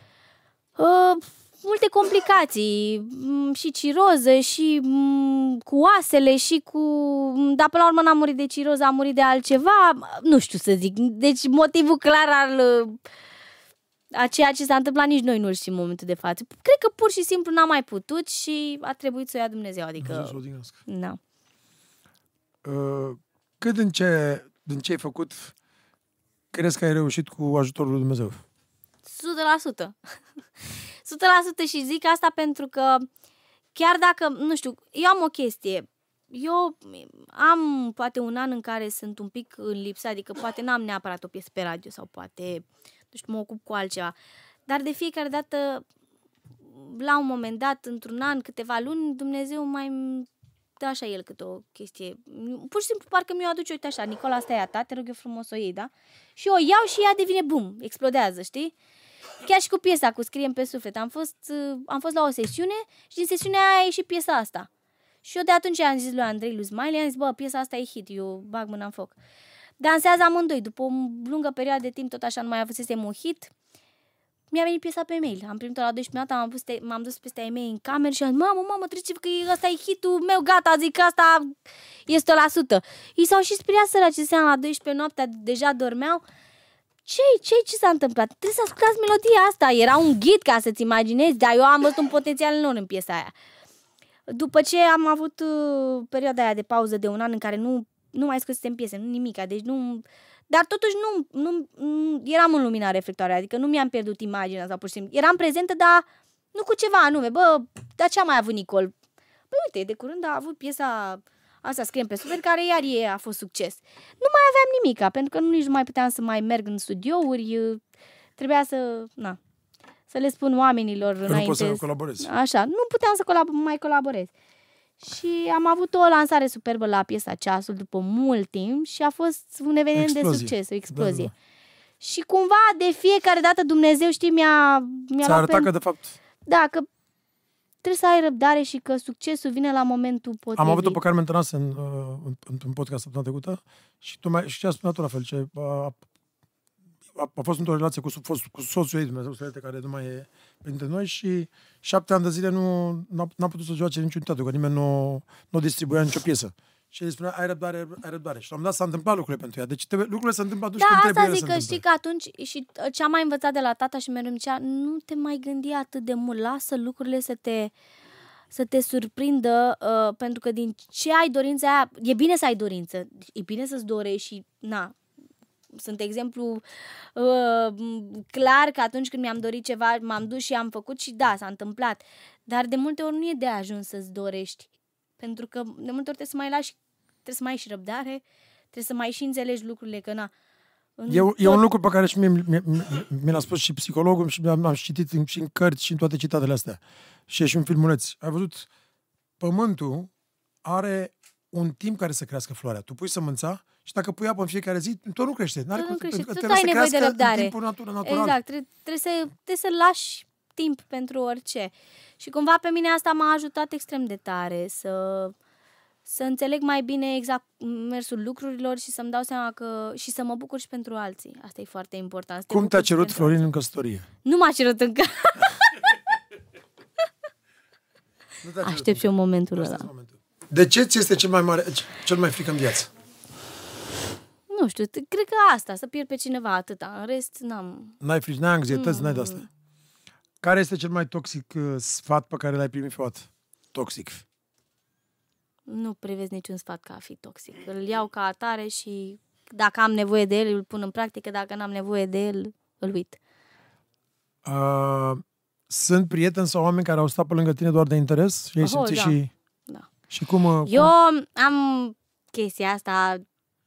Uh, multe complicații, m, și ciroză, și m, cu oasele, și cu... Dar până la urmă n-a murit de ciroză, a murit de altceva, nu știu să zic. Deci motivul clar al uh, a ceea ce s-a întâmplat nici noi nu-l știm în momentul de față. Cred că pur și simplu n-a mai putut și a trebuit să o ia Dumnezeu, Dumnezeu adică... să o odihnească. Da. Uh, Cât din ce, din ce ai făcut crezi că ai reușit cu ajutorul lui Dumnezeu? 100%. 100% și zic asta pentru că chiar dacă, nu știu, eu am o chestie. Eu am poate un an în care sunt un pic în lipsă, adică poate n-am neapărat o piesă pe radio sau poate, nu știu, mă ocup cu altceva. Dar de fiecare dată, la un moment dat, într-un an, câteva luni, Dumnezeu mai îmi dă așa el câte o chestie. Pur și simplu parcă mi-o aduce, uite așa, Nicola, asta e a ta, te rog eu frumos să o iei, da? Și o iau și ea devine bum, explodează, știi? Chiar și cu piesa, cu Scriem pe suflet. Am fost, uh, am fost la o sesiune și din sesiunea aia a ieșit piesa asta. Și eu de atunci am zis lui Andrei lui Smiley, am zis, bă, piesa asta e hit, eu bag mâna în foc. Dansează amândoi. După o lungă perioadă de timp, tot așa, nu mai avusesem un hit, mi-a venit piesa pe mail. Am primit-o la 12 noapte, am pus te- m-am dus peste ai mei în cameră și am zis, mamă, mamă, trece că e- ăsta e hitul meu, gata, zic că asta e 100%. Ei s-au și speriat săraci, seama la 12 noaptea, deja dormeau. Ce ce ce s-a întâmplat? Trebuie să ascultați melodia asta. Era un ghid ca să-ți imaginezi, dar eu am văzut un potențial enorm în piesa aia. După ce am avut uh, perioada aia de pauză de un an în care nu, nu mai scrisem piese, nu nimica, deci nu... Dar totuși nu, nu, nu eram în lumina reflectoare, adică nu mi-am pierdut imaginea sau pur și simplu. Eram prezentă, dar nu cu ceva anume. Bă, dar ce a mai avut Nicol? Păi uite, de curând a avut piesa asta scriem pe suflet, care iar e a fost succes. Nu mai aveam nimica, pentru că nu nici nu mai puteam să mai merg în studiouri, uh, trebuia să, na, să le spun oamenilor Că nu înainte. poți să colaborezi. Așa, nu puteam să colab- mai colaborez. Și am avut o lansare superbă la piesa Ceasul după mult timp și a fost un eveniment de Explozie. succes, o explozie. Da, da, Și cumva de fiecare dată Dumnezeu, știi, mi-a, mi-a Ți-a luat arătat pe... că, de fapt, Da, că trebuie să ai răbdare și că succesul vine la momentul potrivit. am avut-o pe Carmen Tănase în, uh, în, într-un podcast săptămâna trecută și, tu mai, și ce a spus tu la fel, ce a, a, a fost într-o relație cu, fost, cu soțul ei, Dumnezeu să ierte, care nu mai e printre noi și șapte ani de zile nu n-a, n-a putut să joace niciun teatru, că nimeni nu, nu distribuia nicio piesă. Și el spunea, ai răbdare, ai răbdare. Și la un moment dat s-a întâmplat lucrurile pentru ea. Deci trebuie, lucrurile se întâmplă atunci Da, când trebuie asta ele zic să că se știi întâmple. că atunci și uh, ce am mai învățat de la tata și mereu îmi zicea, nu te mai gândi atât de mult, lasă lucrurile să te să te surprindă, uh, pentru că din ce ai dorința aia, e bine să ai dorință, e bine să-ți dorești și, na, sunt exemplu uh, clar că atunci când mi-am dorit ceva, m-am dus și am făcut și da, s-a întâmplat. Dar de multe ori nu e de ajuns să-ți dorești. Pentru că de multe ori trebuie să mai lași, trebuie să mai ai și răbdare, trebuie să mai și înțelegi lucrurile, că na, în E, e tot- un lucru pe care și mie, mi, mi, mi l-a spus și psihologul și am, am citit în, și în cărți și în toate citatele astea. Și e și un filmuleț. Ai văzut? Pământul are un timp care să crească floarea. Tu pui sămânța și dacă pui apă în fiecare zi, tot nu crește. N-are Tot nu cum- crește. pentru că Tot ai trebuie nevoie să de crească răbdare. în timpul natura, natural. Exact, trebuie, trebuie, să, trebuie să lași timp pentru orice. Și cumva pe mine asta m-a ajutat extrem de tare să, să înțeleg mai bine exact mersul lucrurilor și să-mi dau seama că și să mă bucur și pentru alții. Asta e foarte important. să te Cum te-a bucuri și cerut pentru Florin în căsătorie? alții. Nu m-a cerut încă. Nu te-a cerut Aștept și încă. eu momentul Asta ăla. este momentul. De ce ți este cel mai mare, cel mai frică în viață? Nu știu, t- cred că asta, să pierd pe cineva atâta. În rest, n-am... N-ai frici, n-ai anxietăți, n-ai Mm. de-astea. Care este cel mai toxic uh, sfat pe care l-ai primit vreodată? Toxic. Nu privesc niciun sfat ca a fi toxic. Îl iau ca atare și dacă am nevoie de el, îl pun în practică. Dacă n-am nevoie de el, îl uit. Uh, sunt prieteni sau oameni care au stat pe lângă tine doar de interes și ai Oh, simțit da. și... Da. Și cum... uh, Eu cum... am chestia asta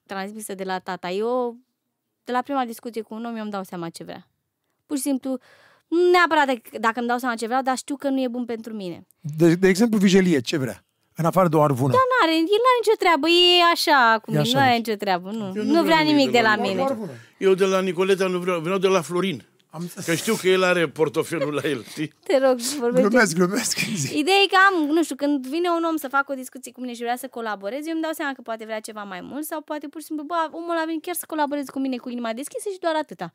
transmisă de la tata. Eu, de la prima discuție cu un om, eu îmi dau seama ce vrea. Pur și simplu, nu neapărat de- dacă îmi dau seama ce vreau, dar știu că nu e bun pentru mine. De, de exemplu, vijelie, ce vrea? În afară de o arvună. N-are, el n-are nicio treabă, e așa cu E mine, așa, nu are deci. nicio treabă, nu. Eu Nu, nu vrea vreau nimic de la O mine. arvună. Eu de la Nicoleta nu vreau, vreau de la Florin. Am... Că știu că el are portofelul la el, știi? Te rog, vorbește. Glumesc, glumesc. Zi. Ideea e că am, nu știu, când vine un om să facă o discuție cu mine și vrea să colaboreze, eu îmi dau seama că poate vrea ceva mai mult sau poate pur și simplu, bă, omul a venit chiar să colaboreze cu mine cu inima deschisă și doar atâta.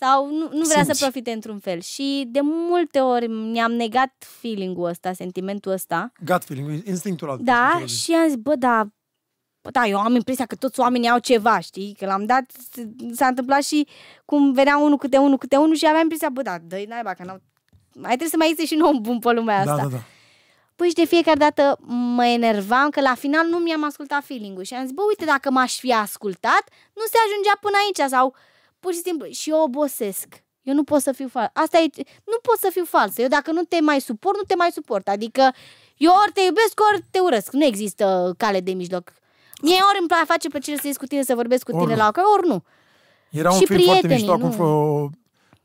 Sau nu, nu vrea Simți. să profite într-un fel. Și de multe ori mi-am negat feeling-ul ăsta, sentimentul ăsta. Gut feeling, instinctul ăla. Da, să zic. și am zis, bă, da, bă, da, eu am impresia că toți oamenii au ceva, știi? Că l-am dat, s-a întâmplat și cum venea unul câte unul câte unul și aveam impresia, bă, da, dă-i naiba, că n-au... Mai trebuie să mai existe și un om bun pe lumea asta. Da, da, da. Păi și de fiecare dată mă enervam că la final nu mi-am ascultat feeling-ul și am zis, bă, uite, dacă m-aș fi ascultat, nu se ajungea până aici sau pur și simplu, și eu obosesc. Eu nu pot să fiu fals. Asta e, nu pot să fiu falsă. Eu dacă nu te mai suport, nu te mai suport. Adică eu ori te iubesc, ori te urăsc. Nu există cale de mijloc. Mie ori îmi place, face plăcere să ies cu tine, să vorbesc cu Ori tine nu. la o ori nu. Era un Și film foarte prietenii, mișto, acum nu? vreo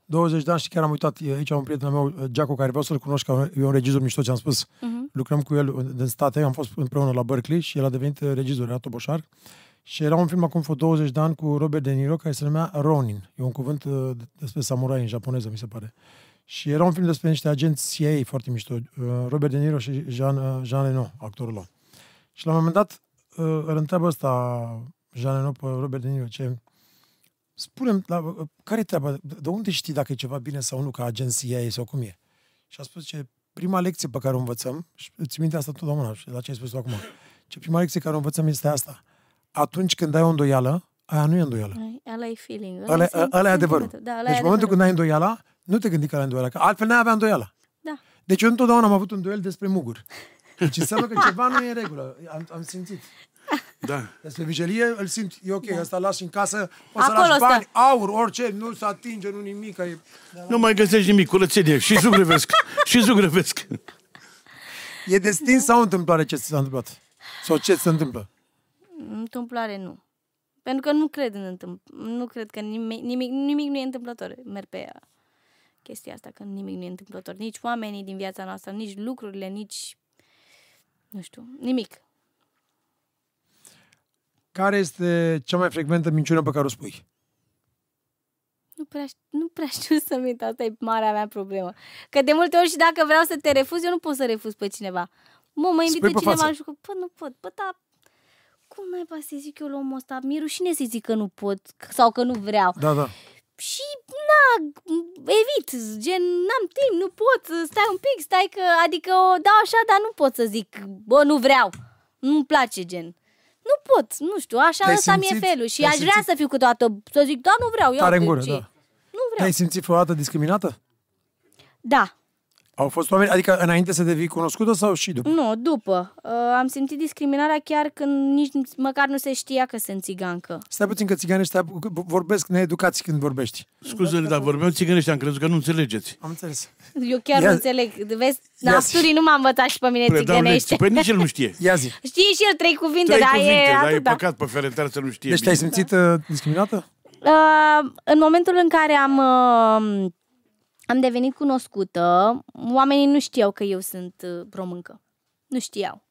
20 de ani și chiar am uitat, e aici un prieten al meu, Giaco, care vreau să-l cunoști, că e un regizor mișto, ce am spus. Mhm. Lucrăm cu el din state, am fost împreună la Berkeley și el a devenit regizor, era toboșar. Și era un film acum vreo 20 de ani cu Robert De Niro, care se numea Ronin. E un cuvânt uh, despre samurai în japoneză, mi se pare. Și era un film despre niște agenți CIA foarte mișto. Uh, Robert De Niro și Jean, uh, Jean Reno, actorul ăla. Și la un moment dat uh, îl întreabă ăsta Jean Reno pe Robert De Niro, ce spune la, care e treaba? De de unde știi dacă e ceva bine sau nu, ca agenția ei sau cum e? Și a spus ce prima lecție pe care o învățăm, și îți minte asta totdeauna, și la ce ai spus tu acum, ce prima lecție care o învățăm este asta. Atunci când ai o îndoială, aia nu e îndoială. Ăla e feeling. Ăla, e ăla, ăla e adevărul. sentimentul. Da, ăla deci e în momentul adevărul. când ai îndoiala, nu te gândi că ai îndoiala, că altfel n-ai avea îndoiala. Da. Deci eu întotdeauna am avut un duel despre mugur. Deci înseamnă că ceva nu e în regulă. Am, am simțit. Da. Despre vigilie îl simt, e ok, ăsta lași în casă, poți să Acolo lași stă. bani, aur, orice, nu se atinge, nu nimic. E... Nu mai găsești nimic, curățenie. Și zugrăvesc. și zugrăvesc. e destin sau întâmplare ce ți s-a întâmplat? Sau ce se întâmplă? Întâmplare nu. Pentru că nu cred în întâmpl- Nu cred că nimic, nimic, nimic nu e întâmplător. Merg pe chestia asta, că nimic nu e întâmplător. Nici oamenii din viața noastră, nici lucrurile, nici... Nu știu, nimic. Care este cea mai frecventă minciună pe care o spui? Nu prea, nu prea știu să mint, asta e marea mea problemă. Că de multe ori și dacă vreau să te refuz, eu nu pot să refuz pe cineva. Mă, mă invită Spui pe cineva față. și zic, bă, nu pot, bă, da, cum mai să zic eu la omul ăsta? Mi-e rușine să zic că nu pot sau că nu vreau. Da, da. Și, na, evit, gen, n-am timp, nu pot, stai un pic, stai că, adică o dau așa, dar nu pot să zic, bă, nu vreau, nu-mi place, gen. Nu pot, nu știu, așa Te-ai ăsta mi-e simțit- felul și te-ai aș vrea simțit- să fiu câteodată, să zic, da, nu vreau, ia Tare în uite gură, ce. da. Nu vreau. Te-ai simțit vreodată discriminată? Da, Au fost oameni, adică înainte să devii cunoscută sau și după? nu, după. Uh, am simțit discriminarea chiar când nici măcar nu se știa că sunt țigancă. Stai puțin că țiganii ăștia vorbesc needucați când vorbești. Scuze, dar vorbeau țigănești, am crezut că nu înțelegeți. Am înțeles. Eu chiar Ia- nu înțeleg. Vezi, Ia- Nafturii nu m-a învățat și pe mine Predau țigănește. lecții. Păi nici el nu știe. Ia zi. Știe și el trei cuvinte, Trei dar cuvinte, e dar e atâta. păcat pe ferentar să nu știe Deci te-ai bine. simțit uh, discriminată? Uh, în momentul în care am, uh, am devenit cunoscută, oamenii nu știau că eu sunt uh, româncă. Nu știau.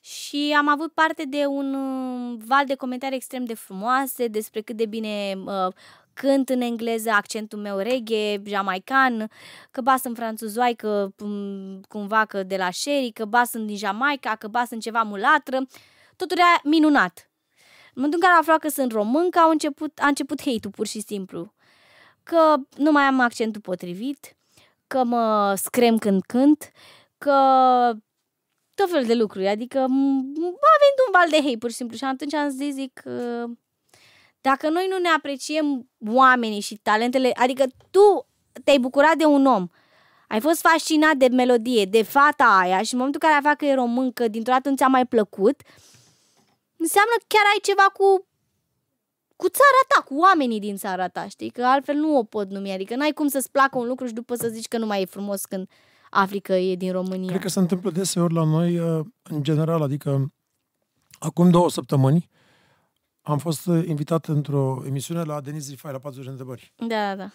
Și am avut parte de un uh, val de comentarii extrem de frumoase despre cât de bine uh, cânt în engleză, accentul meu reggae, jamaican, că ba sunt franțuzoaică um, cumva că de la Sherry, că ba sunt din Jamaica, că ba sunt ceva mulatră. Totul era minunat. În momentul în care am aflat că sunt româncă, au început, a început hate-ul pur și simplu. Că nu mai am accentul potrivit, că mă screm când cânt, că tot fel de lucruri. Adică m- a venit un val de hate pur și simplu și atunci am zis, zic, uh, dacă noi nu ne apreciem oamenii și talentele, adică tu te-ai bucurat de un om, ai fost fascinat de melodie, de fata aia și în momentul în care afla că e româncă, dintr-o dată nu ți-a mai plăcut, înseamnă că chiar ai ceva cu cu țara ta, cu oamenii din țara ta, știi? Că altfel nu o pot numi, adică n-ai cum să-ți placă un lucru și după să zici că nu mai e frumos când afli că e din România. Cred că se întâmplă deseori la noi, uh, în general, adică acum două săptămâni am fost uh, invitat într-o emisiune la Denis Rifai, la 40 de întrebări. Da, da, da.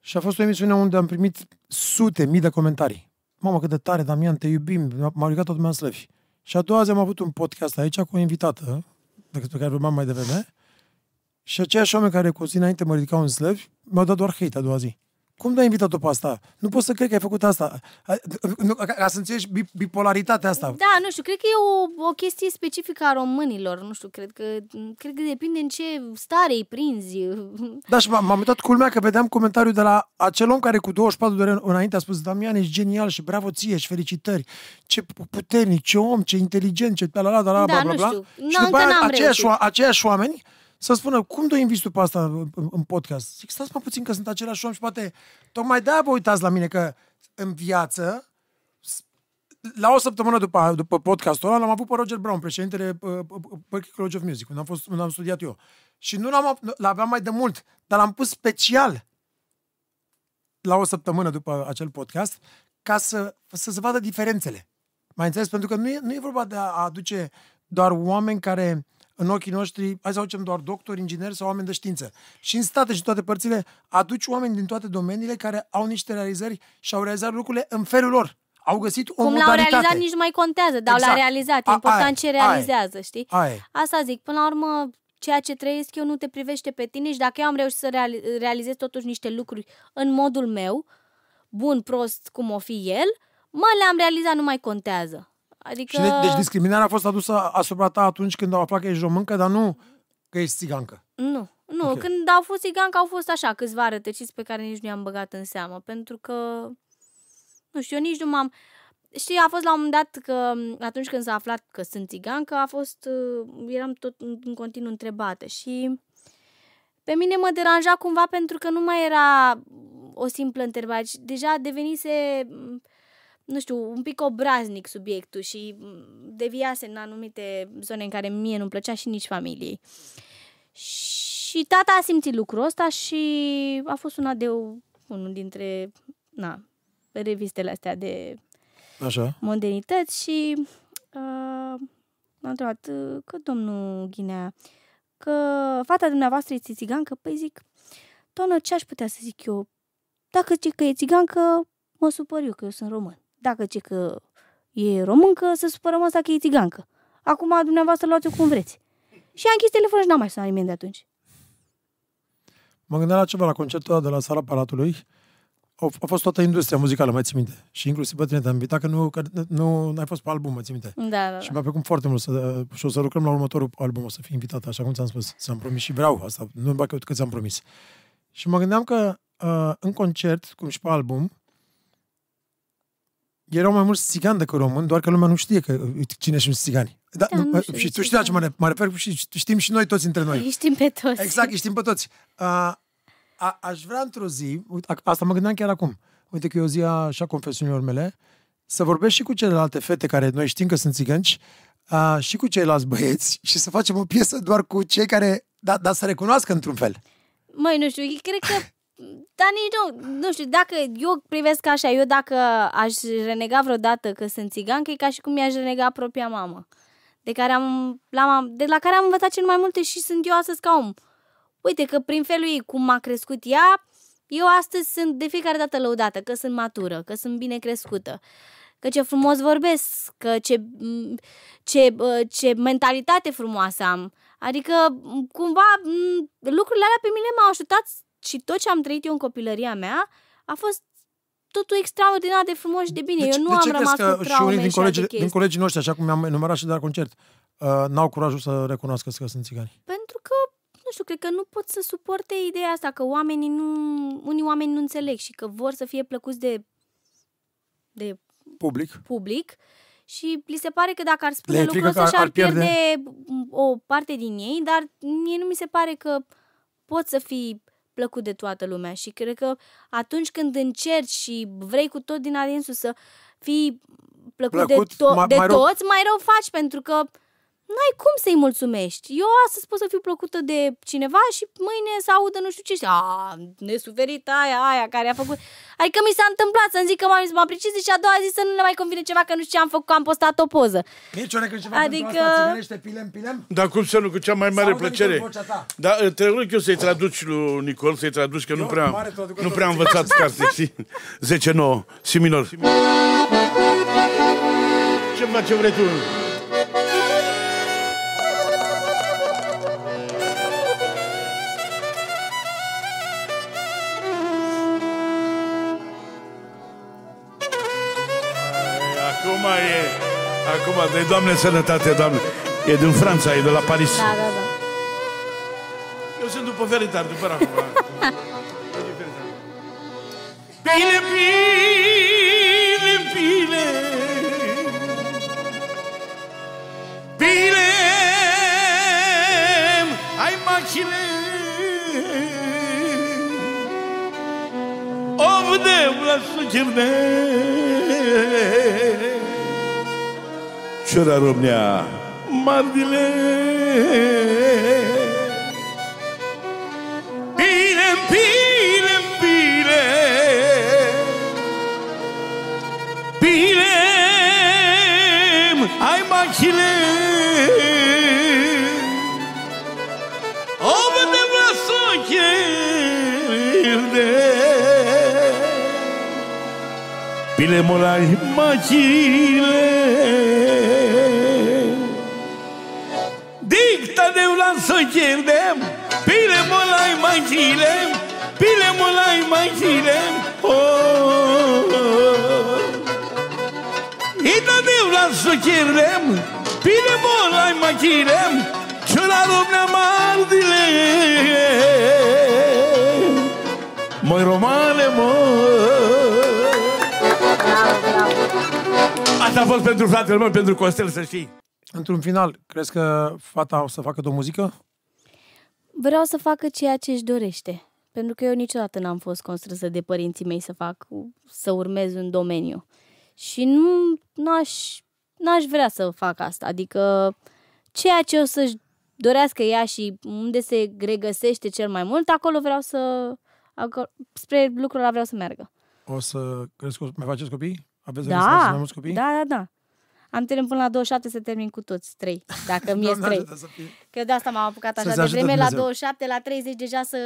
Și a fost o emisiune unde am primit sute, mii de comentarii. Mamă, cât de tare, Damian, te iubim, m-au ridicat tot lumea în slăvi. Și a doua zi am avut un podcast aici cu o invitată, despre care vorbeam mai devreme, și aceiași oameni care cu zi înainte mă ridicau în slăvi, mi-au dat doar hate a doua zi. Cum te-ai invitat-o pe asta? Nu pot să cred că ai făcut asta. A- nu, Ca, ca să înțelegi bi- bipolaritatea asta. Da, nu știu, cred că e o, o chestie specifică a românilor, nu știu, cred că, cred că depinde în ce stare îi prinzi. Da, și m- m-am uitat culmea că vedeam comentariul de la acel om care cu 24 de ore înainte a spus Damian, ești genial și bravo ție și felicitări. Ce puternic, ce om, ce inteligent, ce la la la la la Da, bla bla nu bla. știu. Și Nu, după încă aia n-am aceiași, reușit. oa- aceiași oameni să spună, cum tu inviți tu pe asta în, în podcast? Zic, stați mă puțin că sunt același om și poate tocmai de-aia vă uitați la mine că în viață la o săptămână după, după podcastul ăla, l-am avut pe Roger Brown, președintele uh, uh, Berklee College of Music, unde am, fost, unde am studiat eu. Și nu l-am, l-aveam mai de mult, dar l-am pus special la o săptămână după acel podcast, ca să, să se vadă diferențele. Mai înțeles? Pentru că nu e, nu e vorba de a aduce doar oameni care în ochii noștri, hai să aducem doar doctori, ingineri sau oameni de știință. Și în state și în toate părțile, aduci oameni din toate domeniile care au niște realizări și au realizat lucrurile în felul lor. Au găsit o Cum l-au modalitate. realizat nici nu mai contează, dar Exact. l-au realizat. E A- important aia, ce aia e. realizează, știi? Aia e. Asta zic, până la urmă, ceea ce trăiesc eu nu te privește pe tine și dacă eu am reușit să reali- realizez totuși niște lucruri în modul meu, bun, prost, cum o fi el, mă, le-am realizat, nu mai contează. Adică... Și de, deci discriminarea a fost adusă asupra ta atunci când au aflat că ești româncă, dar nu că ești țigancă. Nu, nu. Ok. Okay. Când au fost țigancă, au fost așa câțiva rătăciți pe care nici nu i-am băgat în seamă, pentru că, nu știu, eu nici nu m-am... Știi, a fost la un moment dat că atunci când s-a aflat că sunt țigancă, a fost, uh, eram tot în în continuu întrebată și pe mine mă deranja cumva pentru că nu mai era o simplă întrebare, ci deja devenise, m, nu știu, un pic obraznic subiectul și m, deviase în anumite zone în care mie nu-mi plăcea și nici familiei. Și tata a simțit lucrul ăsta și a fost una de unul dintre na, revistele astea de Așa. modernități și uh, m-a întrebat uh, că domnul Ghinea, că fata dumneavoastră este țigancă? Păi zic, doamnă, ce aș putea să zic eu? Dacă zice că e țigancă, mă supăr eu că eu sunt român. Dacă zice că e româncă, să supărăm asta că e țigancă. Acum dumneavoastră luați-o cum vreți. Și a închis telefonul și n-am mai sunat nimeni de atunci. Mă gândeam la ceva, la concertul ăla de la sala Palatului. Au- A fost toată industria muzicală, mai țin minte. Și inclusiv pe tine te-am invitat, că nu, că nu ai fost pe album, mă țin minte. Da, da, Și da. mi-a plăcut foarte mult să, și o să lucrăm la următorul album, o să fii invitat, așa cum ți-am spus. Ți-am promis și vreau asta, nu numai că, că ți-am promis. Și mă gândeam că uh, în concert, cum și pe album, erau mai mulți țigani decât români, doar că lumea nu știe că cine sunt țigani. Da, Da, nu știu și de tu știi la ce mă, țigani. re- mă refer și știm și noi toți între noi. Îi știm pe toți. Exact, îi știm pe toți. A, a, aș vrea într-o zi, uite, a- asta mă gândeam chiar acum, uite că e o zi a așa confesiunilor mele, să vorbesc și cu celelalte fete care noi știm că sunt țigănci, a, și cu ceilalți băieți și să facem o piesă doar cu cei care, da, dar să recunoască într-un fel. Măi, nu știu, cred că... Dar nici nu, nu știu, dacă eu privesc așa, eu dacă aș renega vreodată că sunt țigancă, e ca și cum mi-aș renega propria mamă. De, care am, la, de la care am învățat cel mai multe și sunt eu astăzi ca om. Uite că prin felul ei, cum m-a crescut ea, eu astăzi sunt de fiecare dată lăudată, că sunt matură, că sunt bine crescută, că ce frumos vorbesc, că ce, m, ce, bă, ce mentalitate frumoasă am. Adică, m, cumva, m, lucrurile alea pe mine m-au ajutat și tot ce am trăit eu în copilăria mea a fost totul extraordinar de frumos și de bine. eu nu de am ce rămas crezi cu că și traume unii din și alte colegii, din chestii? colegii noștri, așa cum mi-am enumerat și de la concert, uh, n-au curajul să recunoască că sunt țigani? Pentru că, nu știu, cred că nu pot să suporte ideea asta, că oamenii nu, unii oameni nu înțeleg și că vor să fie plăcuți de, de Public. public și li se pare că dacă ar spune Le e lucrul frică ăsta că ar- și-ar ar pierde- pierde o parte din ei, dar mie nu mi se pare că poți să fii plăcut de toată lumea și cred că atunci când încerci și vrei cu tot din adinsul să fii plăcut, Plăcut, de, to- mai- de mai rău- toți, mai rău faci pentru că n-ai cum să-i mulțumești. Eu astăzi pot să fiu plăcută de cineva și mâine să audă nu știu ce și a, nesuferit aia, aia care a făcut. Adică mi s-a întâmplat să-mi zic că m-am, m-am precis și a doua zi să nu le mai convine ceva că nu știu ce am făcut, că am postat o poză. Nici o necând ceva Adică- pentru asta, țigănește, pilem, pilem. Dar cum să nu, cu cea mai mare audă plăcere. Nicol vocea ta. Da, te rog eu să-i traduci lui Nicol, să-i traduci, că nu Eu, prea, mare traducător. nu prea am învățat carte, știi? 10-9, si minor. Ce faci, ce vrei tu? Acum, de Doamne sănătate, Doamne. E din Franța, e de la Paris. Da, da, da. Eu sunt după Veritar, după Rafa. Bine, bine, bine Bine Ai machine O vedem la sucerne Ciora Romnea Mardile Bine, bine, bine Bine Ai machile O vedem la socherde Bine molai machile Dicta de un să pierdem. Bine molai machile Bine molai machile Oh Ita de un să pierdem. Bine molai machile Ciora romnea mardile. Moi romane, moi Bravo, bravo. Asta a fost pentru fratele meu, pentru Costel, să știi. Într-un final, crezi că fata o să facă de muzică? Vreau să facă ceea ce își dorește. Pentru că eu niciodată n-am fost constrânsă de părinții mei să fac, să urmez un domeniu. Și nu n-aș, n-aș vrea să fac asta. Adică ceea ce o să-și dorească ea și unde se regăsește cel mai mult, acolo vreau să... Acolo, spre lucrul ăla vreau să meargă. O să crezi că o să mai faceți copii? Aveți de gând să faceți Da, mai mulți copii? da, da, da. Am termin până la 27 să termin cu toți, trei, dacă mi-e Doamne trei. ajută să fie. Că de asta m-am apucat Să așa se de ajute vreme, la Dumnezeu. 27, la 30 deja să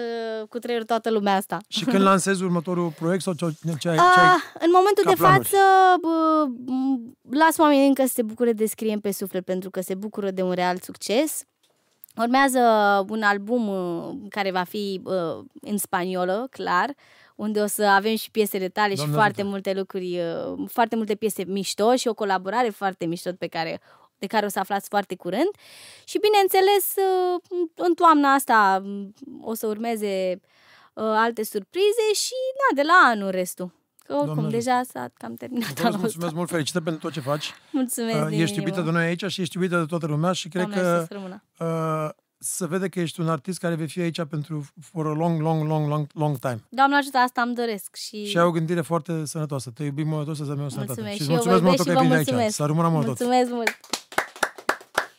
cu trei toată lumea asta. Și când lansezi următorul proiect sau ce, ce, ai, ce ai... Ah, în momentul ca de planuri? față, bă, m- las oamenii încă să se bucure de scriem pe suflet, pentru că se bucură de un real succes. Urmează un album uh, care va fi uh, în spaniolă, clar, unde o să avem și piesele tale Doamne și foarte ajută. multe lucruri, uh, foarte multe piese mișto și o colaborare foarte mișto pe care de care o să aflați foarte curând. Și bineînțeles, uh, în toamna asta m, o să urmeze uh, alte surprize și, na, de la anul restul. Că oricum, Doamne deja s-a cam terminat Îți anul mulțumesc ăsta. mult, fericită pentru tot ce faci. Mulțumesc Uh, din ești inimă. iubită de noi aici și ești iubită de toată lumea și cred Doamne, că să rămână. uh, se vede că ești un artist care vei fi aici pentru for a long, long, long, long, long time. Doamne ajută, asta îmi doresc și... Și ai o gândire foarte sănătoasă. Te iubim mult tot să o sănătate. Mulțumesc și și îți eu vă mulțumesc mult iubesc că și ai vă venit aici. mulțumesc. Să rămână mult tot. Mulțumesc mult.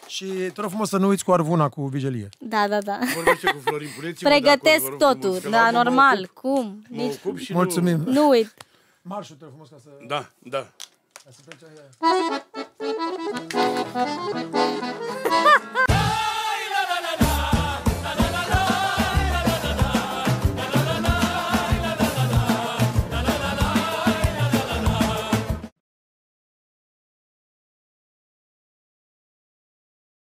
Și te rog frumos să nu uiți cu arvuna cu vigilie. Da, da, da. Vorbește cu Florin, puneți-mă de Pregătesc acord, vă rog totul, frumos, că da, la urmă mă normal, ocup- cum? Mă Nici... ocup și Mulțumim. Nu uit. Marșul, te rog frumos ca să... Nu... Da, da. Ca să plece...